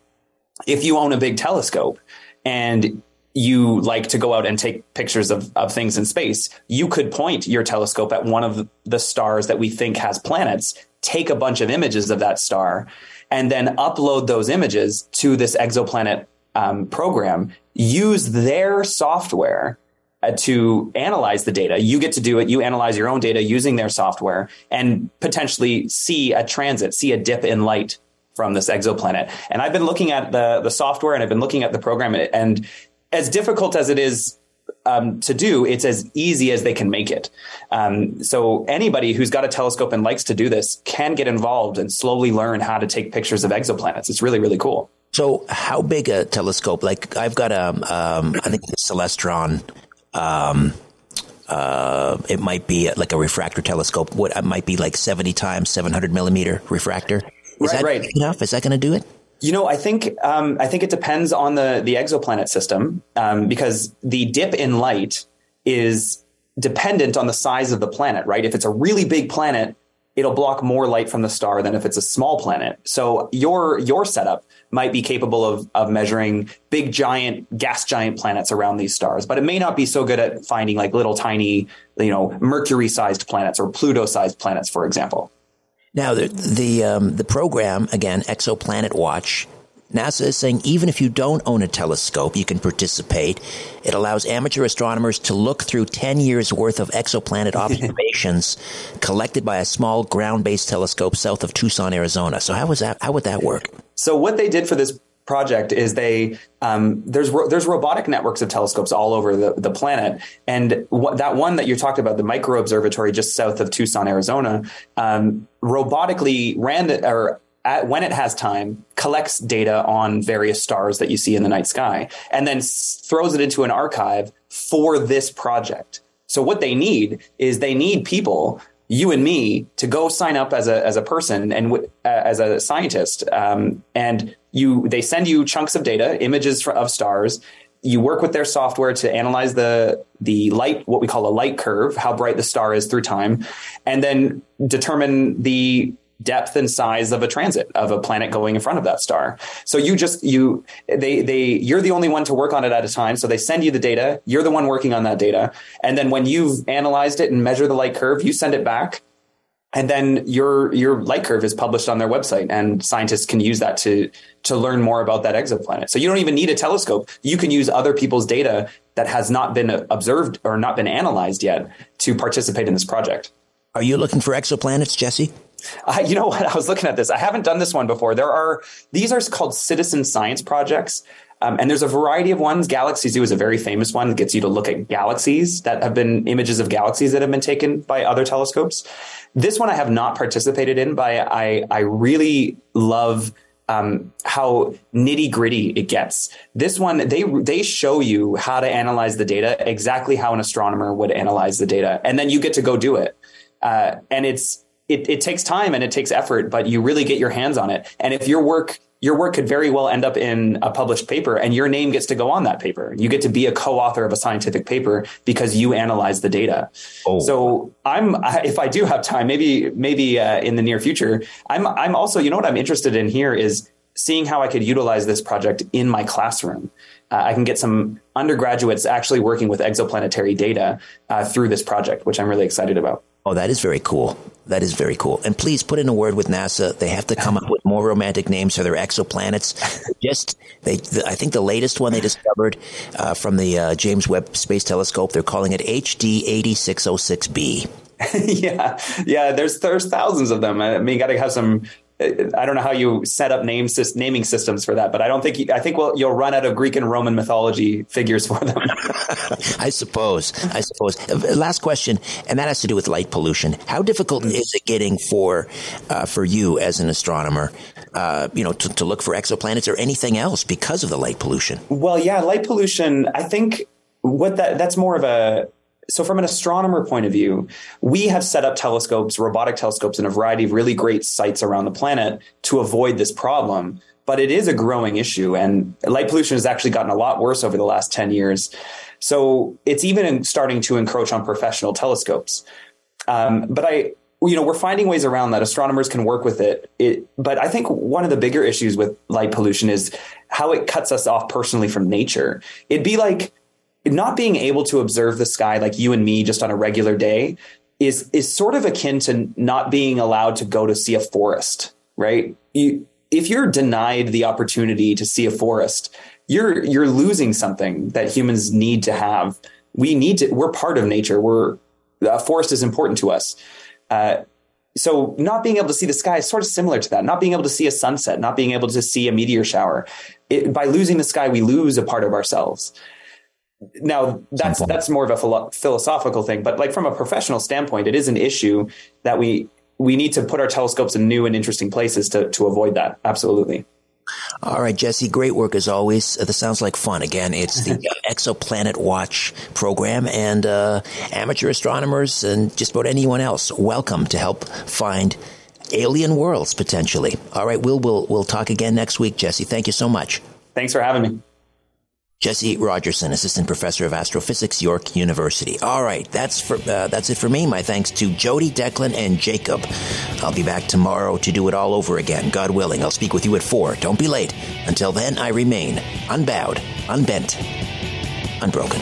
if you own a big telescope and you like to go out and take pictures of, of things in space, you could point your telescope at one of the stars that we think has planets, take a bunch of images of that star, and then upload those images to this exoplanet um, program, use their software uh, to analyze the data. You get to do it. You analyze your own data using their software and potentially see a transit, see a dip in light from this exoplanet. And I've been looking at the the software and I've been looking at the program and as difficult as it is um, to do, it's as easy as they can make it. Um, so anybody who's got a telescope and likes to do this can get involved and slowly learn how to take pictures of exoplanets. It's really, really cool. So, how big a telescope? Like, I've got a, um, I think the Celestron um, uh, it might be like a refractor telescope. What it might be like seventy times seven hundred millimeter refractor. Is right, that right. enough? Is that going to do it? You know, I think um, I think it depends on the the exoplanet system um, because the dip in light is dependent on the size of the planet. Right? If it's a really big planet, it'll block more light from the star than if it's a small planet. So your your setup might be capable of of measuring big giant gas giant planets around these stars, but it may not be so good at finding like little tiny, you know, Mercury sized planets or Pluto sized planets, for example. Now the the um, the program again, Exoplanet Watch, NASA is saying even if you don't own a telescope, you can participate. It allows amateur astronomers to look through 10 years worth of exoplanet observations collected by a small ground-based telescope south of Tucson, Arizona. So how was that how would that work? So what they did for this project is they um, there's ro- there's robotic networks of telescopes all over the, the planet, and what, that one that you talked about, the micro observatory just south of Tucson, Arizona, um, robotically ran the, or at, when it has time, collects data on various stars that you see in the night sky, and then s- throws it into an archive for this project. So what they need is they need people you and me to go sign up as a as a person and w- as a scientist um, and you they send you chunks of data images of stars you work with their software to analyze the the light what we call a light curve how bright the star is through time and then determine the depth and size of a transit of a planet going in front of that star. So you just you they they you're the only one to work on it at a time. So they send you the data, you're the one working on that data, and then when you've analyzed it and measure the light curve, you send it back. And then your your light curve is published on their website, and scientists can use that to to learn more about that exoplanet. So you don't even need a telescope; you can use other people's data that has not been observed or not been analyzed yet to participate in this project. Are you looking for exoplanets, Jesse? Uh, you know what? I was looking at this. I haven't done this one before. There are these are called citizen science projects. Um, and there's a variety of ones. Galaxy Zoo is a very famous one that gets you to look at galaxies that have been images of galaxies that have been taken by other telescopes. This one I have not participated in, but I, I really love um, how nitty gritty it gets. This one, they they show you how to analyze the data exactly how an astronomer would analyze the data, and then you get to go do it. Uh, and it's it, it takes time and it takes effort, but you really get your hands on it. And if your work your work could very well end up in a published paper and your name gets to go on that paper. You get to be a co-author of a scientific paper because you analyze the data. Oh. So I'm, if I do have time, maybe, maybe uh, in the near future, I'm, I'm also, you know what I'm interested in here is seeing how I could utilize this project in my classroom. Uh, I can get some undergraduates actually working with exoplanetary data uh, through this project, which I'm really excited about. Oh, that is very cool. That is very cool. And please put in a word with NASA. They have to come up with more romantic names for their exoplanets. Just, they, the, I think the latest one they discovered uh, from the uh, James Webb Space Telescope, they're calling it HD 8606b. yeah, yeah. There's there's thousands of them. I mean, you got to have some I don't know how you set up name naming systems for that, but I don't think you, I think well you'll run out of Greek and Roman mythology figures for them. I suppose. I suppose. Last question, and that has to do with light pollution. How difficult is it getting for uh, for you as an astronomer, uh, you know, to, to look for exoplanets or anything else because of the light pollution? Well, yeah, light pollution. I think what that that's more of a so from an astronomer point of view, we have set up telescopes, robotic telescopes in a variety of really great sites around the planet to avoid this problem. But it is a growing issue and light pollution has actually gotten a lot worse over the last 10 years. So it's even starting to encroach on professional telescopes. Um, but I, you know, we're finding ways around that. Astronomers can work with it. it. But I think one of the bigger issues with light pollution is how it cuts us off personally from nature. It'd be like not being able to observe the sky like you and me just on a regular day is is sort of akin to not being allowed to go to see a forest, right? You, if you're denied the opportunity to see a forest, you're you're losing something that humans need to have. We need to. We're part of nature. We're a forest is important to us. Uh, so not being able to see the sky is sort of similar to that. Not being able to see a sunset, not being able to see a meteor shower. It, by losing the sky, we lose a part of ourselves now that's that's more of a philo- philosophical thing but like from a professional standpoint it is an issue that we we need to put our telescopes in new and interesting places to to avoid that absolutely all right, Jesse, great work as always. Uh, this sounds like fun. Again, it's the uh, Exoplanet Watch program, and uh, amateur astronomers and just about anyone else welcome to help find alien worlds potentially. All right, we'll we'll we'll talk again next week, Jesse. Thank you so much. Thanks for having me. Jesse Rogerson, Assistant Professor of Astrophysics, York University. All right, that's for uh, that's it for me. My thanks to Jody, Declan, and Jacob. I'll be back tomorrow to do it all over again, God willing. I'll speak with you at four. Don't be late. Until then, I remain unbowed, unbent, unbroken.